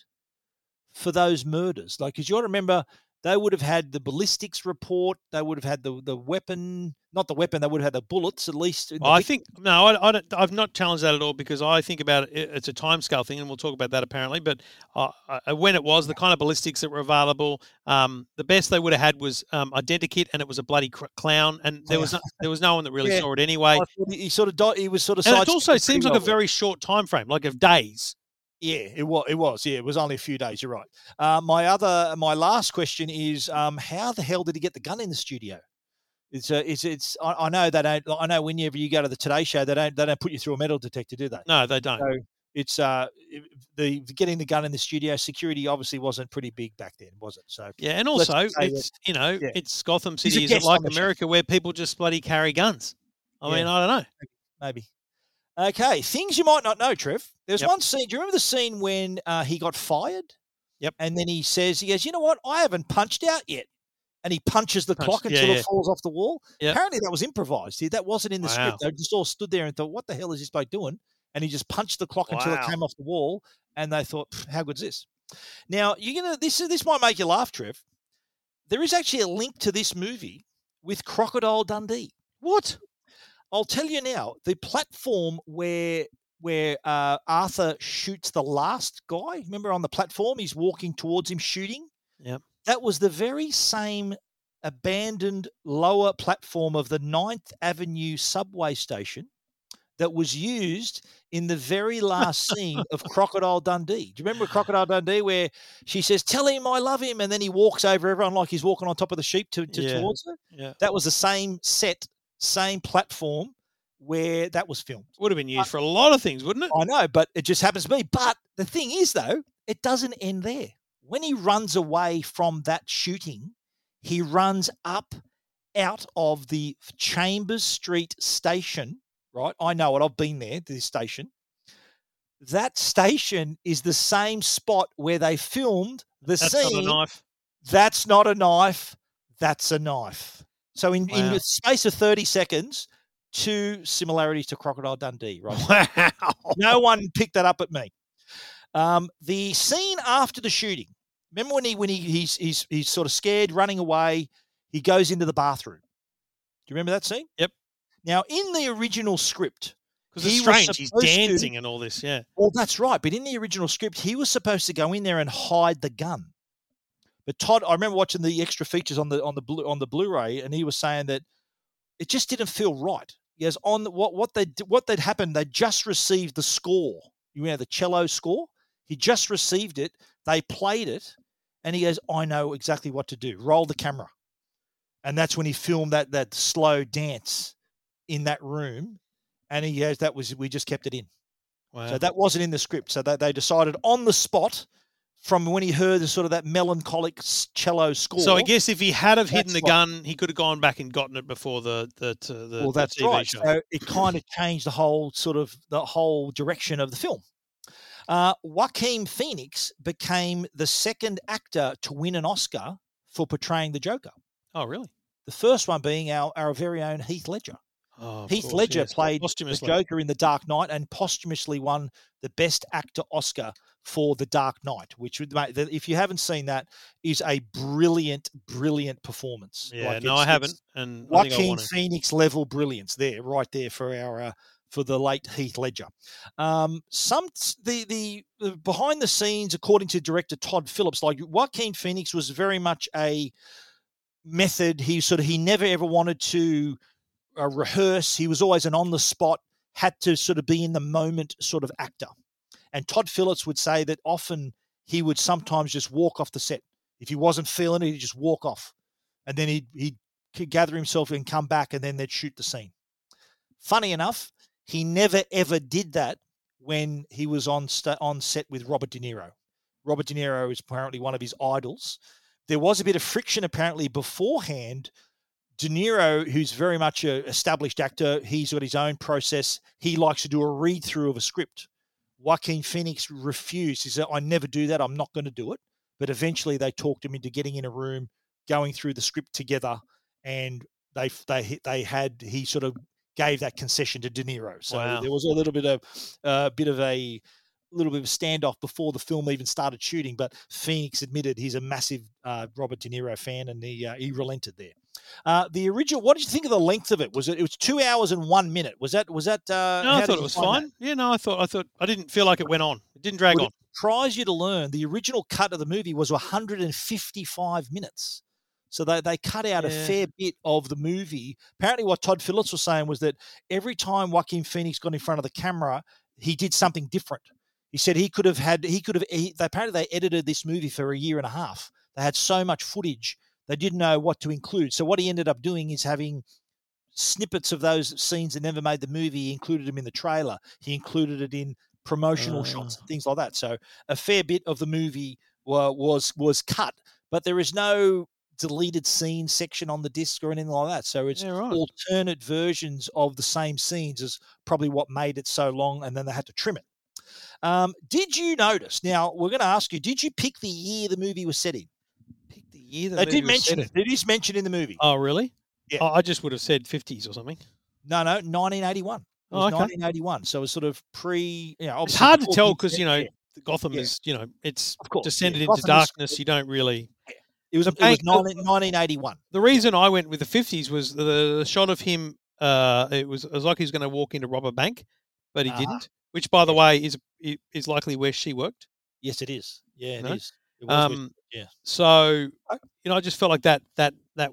for those murders? Like, because you got to remember, they would have had the ballistics report. They would have had the the weapon, not the weapon. They would have had the bullets at least. the I think no, I, I don't, I've not challenged that at all because I think about it. It's a timescale thing, and we'll talk about that apparently. But uh, uh, when it was the kind of ballistics that were available, um, the best they would have had was um, identikit, and it was a bloody cr- clown, and there was no, there was no one that really Yeah. saw it anyway. He, sort of he was sort of. And it also seems like a very short time frame, like of days. Yeah, it was. It was. Yeah, it was only a few days. You're right. Uh, my other, my last question is, um, how the hell did he get the gun in the studio? It's, uh, it's, it's. I, I know they don't. I know whenever you go to the Today Show, they don't, they don't put you through a metal detector, do they? No, they don't. So it's uh, the getting the gun in the studio. Security obviously wasn't pretty big back then, was it? So Yeah, and also it's you know yeah. it's Gotham City. Is it like the show. America where people just bloody carry guns? I mean, I don't know. maybe. Okay, things you might not know, Trev. There's Yep. one scene. Do you remember the scene when uh, he got fired? Yep. And then he says, he goes, you know what? I haven't punched out yet. And he punches the clock until yeah. it falls off the wall. Yep. Apparently that was improvised. That wasn't in the Wow. script. They just all stood there and thought, what the hell is this bloke doing? And he just punched the clock until it came off the wall. And they thought, "Pff, how good's this? Now, you're gonna this this might make you laugh, Trev. There is actually a link to this movie with Crocodile Dundee. What? I'll tell you now. The platform where where uh, Arthur shoots the last guy. Remember on the platform, he's walking towards him, shooting. Yep. That was the very same abandoned lower platform of the 9th Avenue subway station that was used in the very last scene of [LAUGHS] Crocodile Dundee. Do you remember Crocodile Dundee where she says, Tell him I love him? And then he walks over everyone like he's walking on top of the sheep to, to Yeah. towards her? Yeah. That was the same set, same platform where that was filmed. Would have been used for a lot of things, wouldn't it? I know, but it just happens to be. But the thing is, though, it doesn't end there. When he runs away from that shooting, he runs up out of the Chambers Street station, right? I know it. I've been there, this station. That station is the same spot where they filmed the That's not a scene. knife. That's not a knife. That's a knife. So in, in the space of 30 seconds, two similarities to Crocodile Dundee, right? Wow. no one picked that up at me. Um, the scene after the shooting. Remember when he when he he's he's he's sort of scared, running away. He goes into the bathroom. Do you remember that scene? Yep. Now, in the original script, Because it's strange. He's supposed to- dancing and all this. Yeah. well, that's right. But in the original script, he was supposed to go in there and hide the gun. But Todd, I remember watching the extra features on the on the blue on the Blu-ray, and he was saying that it just didn't feel right. He goes on what what they what they'd happened. They just received the score. You know the cello score. He just received it. They played it, and he goes, "I know exactly what to do. Roll the camera." And that's when he filmed that that slow dance in that room. And he goes, "That was we just kept it in." Wow. So that wasn't in the script. So that they decided on the spot from when he heard the sort of that melancholic cello score. So I guess if he had have hidden the gun, he could have gone back and gotten it before the the the, the, well, the that's TV right. show. So it kind of changed the whole sort of the whole direction of the film. Uh, Joaquin Phoenix became the second actor to win an Oscar for portraying the Joker. Oh, really? The first one being our, our very own Heath Ledger. Oh, Heath course, Ledger yes, played the. Joker in The Dark Knight and posthumously won the Best Actor Oscar for The Dark Knight, which would make if you haven't seen that, is a brilliant, brilliant performance. Yeah, Like, no, I haven't, and I think I Joaquin. Phoenix level brilliance there, right there for our uh, for the late Heath Ledger. Um, some the, the the behind the scenes, according to director Todd Phillips, like Joaquin Phoenix was very much a method. He sort of he never ever wanted to uh, rehearse. He was always an on the spot, had to sort of be in the moment sort of actor. And Todd Phillips would say that often he would sometimes just walk off the set. If he wasn't feeling it, he'd just walk off. And then he'd, he'd gather himself and come back and then they'd shoot the scene. Funny enough, he never ever did that when he was on, sta on set with Robert De Niro. Robert De Niro is apparently one of his idols. There was a bit of friction apparently beforehand De Niro, who's very much an established actor, he's got his own process. He likes to do a read through of a script. Joaquin Phoenix refused. He said, I never do that. I'm not going to do it. But eventually they talked him into getting in a room, going through the script together, and they they they had he sort of gave that concession to De Niro. So Wow. there was a little bit of a uh, bit of a little bit of a standoff before the film even started shooting. But Phoenix admitted he's a massive uh, Robert De Niro fan, and he uh, he relented there. Uh, the original. What did you think of the length of it? Was it? It was two hours and one minute. Was that? Was that? Uh, No, I thought it was find that? fine. Yeah, no, I thought I thought I didn't feel like it went on. It didn't drag Would on. surprise you to learn the original cut of the movie was 155 minutes. So they, they cut out a fair bit of the movie. Apparently, what Todd Phillips was saying was that every time Joaquin Phoenix got in front of the camera, he did something different. He said he could have had, he could have, he, they, apparently they edited this movie for a year and a half. They had so much footage, they didn't know what to include. So what he ended up doing is having snippets of those scenes that never made the movie. He included them in the trailer. He included it in promotional shots and things like that. So a fair bit of the movie wa- was was cut, but there is no deleted scene section on the disc or anything like that. So it's Yeah, right. alternate versions of the same scenes is probably what made it so long, and then they had to trim it. Um, did you notice? Now we're going to ask you: Did you pick the year the movie was set in? Year the They did mention it. It is mentioned in the movie. Oh, really? Yeah. Oh, I just would have said fifties or something. No, no, 1981. It Oh, was okay. 1981. So it was sort of pre. You know, It's hard to tell because you know Ledger- Gotham Yeah. is you know it's Of course, yeah. descended into Gotham is- darkness. You don't really. It was, it was bank- 19, 1981. The reason I went with the fifties was the, the shot of him. Uh, it was it was like he was going to walk into rob a bank, but he Uh-huh. didn't. Which, by the way, is is likely where she worked. Yes, it is. Yeah, it No? is. It was Um, yeah. So you know, I just felt like that that that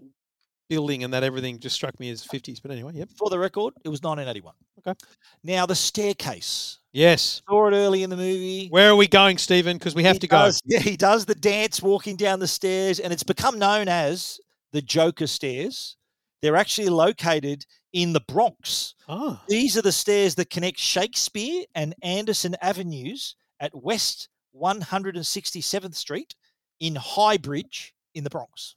building and that everything just struck me as fifties. But anyway, yep. For the record, it was 1981. Okay. Now the staircase. Yes. Saw it early in the movie. Where are we going, Stephen? Because we have He to go. [LAUGHS] Yeah, he does the dance walking down the stairs, and it's become known as the Joker stairs. They're actually located in the Bronx. Ah. These are the stairs that connect Shakespeare and Anderson Avenues at West 167th Street in Highbridge in the Bronx.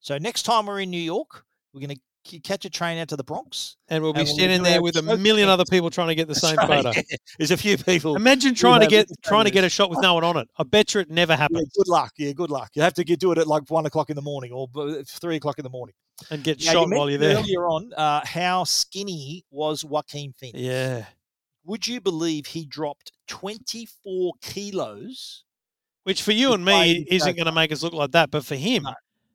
So next time we're in New York, we're going to catch a train out to the Bronx. And we'll be and we'll standing there with a million other people trying to get the That's same right, photo. yeah. [LAUGHS] There's a few people. Imagine trying to get trying to get a shot with no one on it. I bet you it never Yeah, happens. good luck. Yeah, good luck. You have to get, do it at like one o'clock in the morning or three o'clock in the morning. And get Now, you shot while you're there. Earlier on, uh, how skinny was Joaquin Phoenix? Yeah. Would you believe he dropped 24 kilos? Which for you and me isn't going to make us look like that, but for him,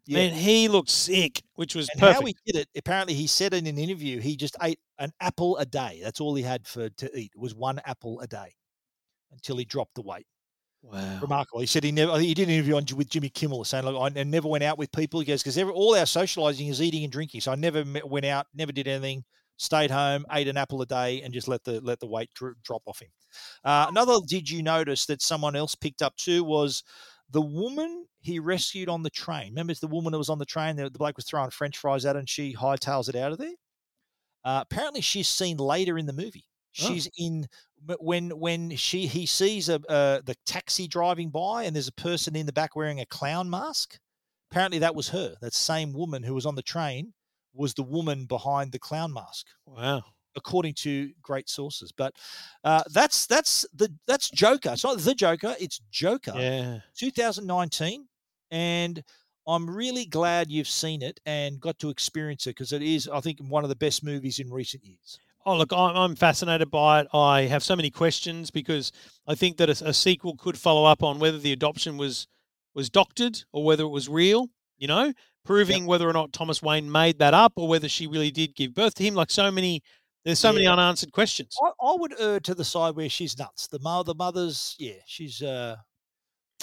Yeah. man, he looked sick, which was and perfect. how he did it, apparently he said in an interview he just ate an apple a day. That's all he had for to eat was one apple a day until he dropped the weight. wow. Remarkable. He said he never. He did an interview on, with Jimmy Kimmel saying, "Look, I never went out with people." He goes, "Because all our socializing is eating and drinking, so I never went out, never did anything. Stayed home, ate an apple a day, and just let the let the weight dro- drop off him." Uh, another, did you notice that someone else picked up too was the woman he rescued on the train. Remember, it's the woman that was on the train. The, the bloke was throwing French fries at her, and she hightails it out of there. Uh, apparently, she's seen later in the movie. Oh. She's in when when she he sees a uh, the taxi driving by, and there's a person in the back wearing a clown mask. Apparently, that was her. That same woman who was on the train was the woman behind the clown mask Wow. According to great sources. But uh, that's that's the that's Joker. It's not the Joker. It's Joker. Yeah. 2019, and I'm really glad you've seen it and got to experience it because it is, I think, one of the best movies in recent years. Oh, look, I'm, I'm fascinated by it. I have so many questions because I think that a, a sequel could follow up on whether the adoption was was doctored or whether it was real. You know, proving whether or not Thomas Wayne made that up or whether she really did give birth to him. Like so many, there's so many unanswered questions. I, I would err to the side where she's nuts. The mother, the mother's, yeah, she's uh,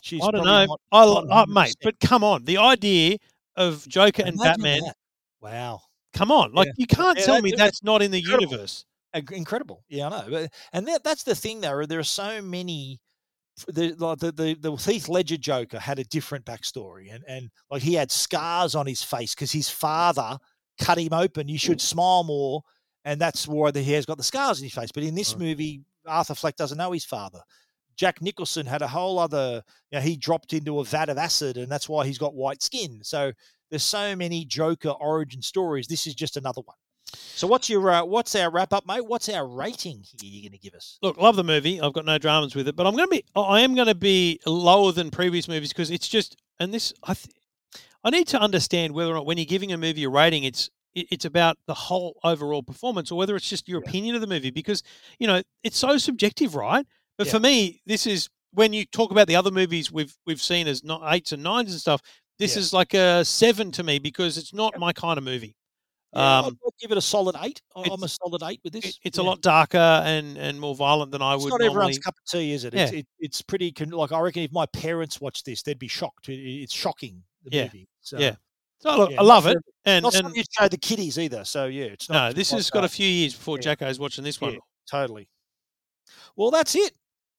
she's. I don't know, not- I, not I, mate. But come on, the idea of Joker and Batman. that. Wow. Come on, like Yeah. you can't Yeah, tell me that- that's not in the incredible. universe. Incredible. Yeah, I know. But, and that, that's the thing, though. There are so many. The, like the, the the Heath Ledger Joker had a different backstory, and and like he had scars on his face because his father cut him open. You should smile more, and that's why the, he has got the scars in his face. But in this movie, Arthur Fleck doesn't know his father. Jack Nicholson had a whole other. You know, he dropped into a vat of acid, and that's why he's got white skin. So there's so many Joker origin stories. This is just another one. So what's your uh, what's our wrap up, mate? What's our rating here you're going to give us? Look, love the movie. I've got no dramas with it, but I'm going to be, I am going to be lower than previous movies because it's just, and this, I, th- I need to understand whether or not when you're giving a movie a rating, it's, it- it's about the whole overall performance or whether it's just your opinion of the movie because you know it's so subjective, right? But for me, this is when you talk about the other movies we've we've seen as not eights and nines and stuff. This Yeah. is like a seven to me because it's not my kind of movie. Yeah, Um, I'd give it a solid eight. I'm a solid eight with this. it's Yeah. a lot darker and and more violent than I It's would not normally. everyone's cup of tea, is it? It's, it, it's pretty con- like I reckon if my parents watched this, they'd be shocked. It, it's shocking the Yeah. movie. So, yeah. So look, yeah, I love it, and not and you show the kiddies either. So yeah, it's not. no, this has got a few years before Yeah. Jacko's watching this one. Yeah, totally. Well, that's it.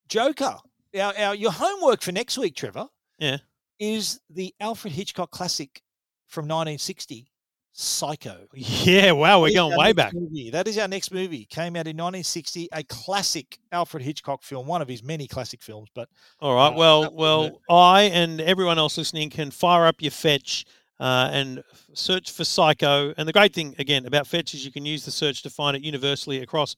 Joker. Our, our your homework for next week, Trevor, Yeah. is the Alfred Hitchcock classic from 1960, Psycho. Yeah, wow, we're going way back. movie. That is our next movie. Came out in 1960, a classic Alfred Hitchcock film, one of his many classic films. But All right. uh, well, well. I and everyone else listening can fire up your fetch uh, and search for Psycho. And the great thing again about fetch is you can use the search to find it universally across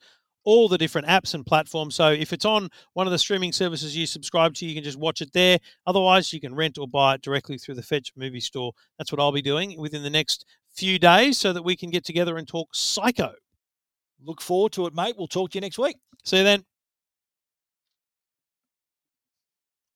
all the different apps and platforms. So if it's on one of the streaming services you subscribe to, you can just watch it there. Otherwise, you can rent or buy it directly through the Fetch movie store. That's what I'll be doing within the next few days so that we can get together and talk Psycho. look forward to it, mate. We'll talk to you next week. See you then.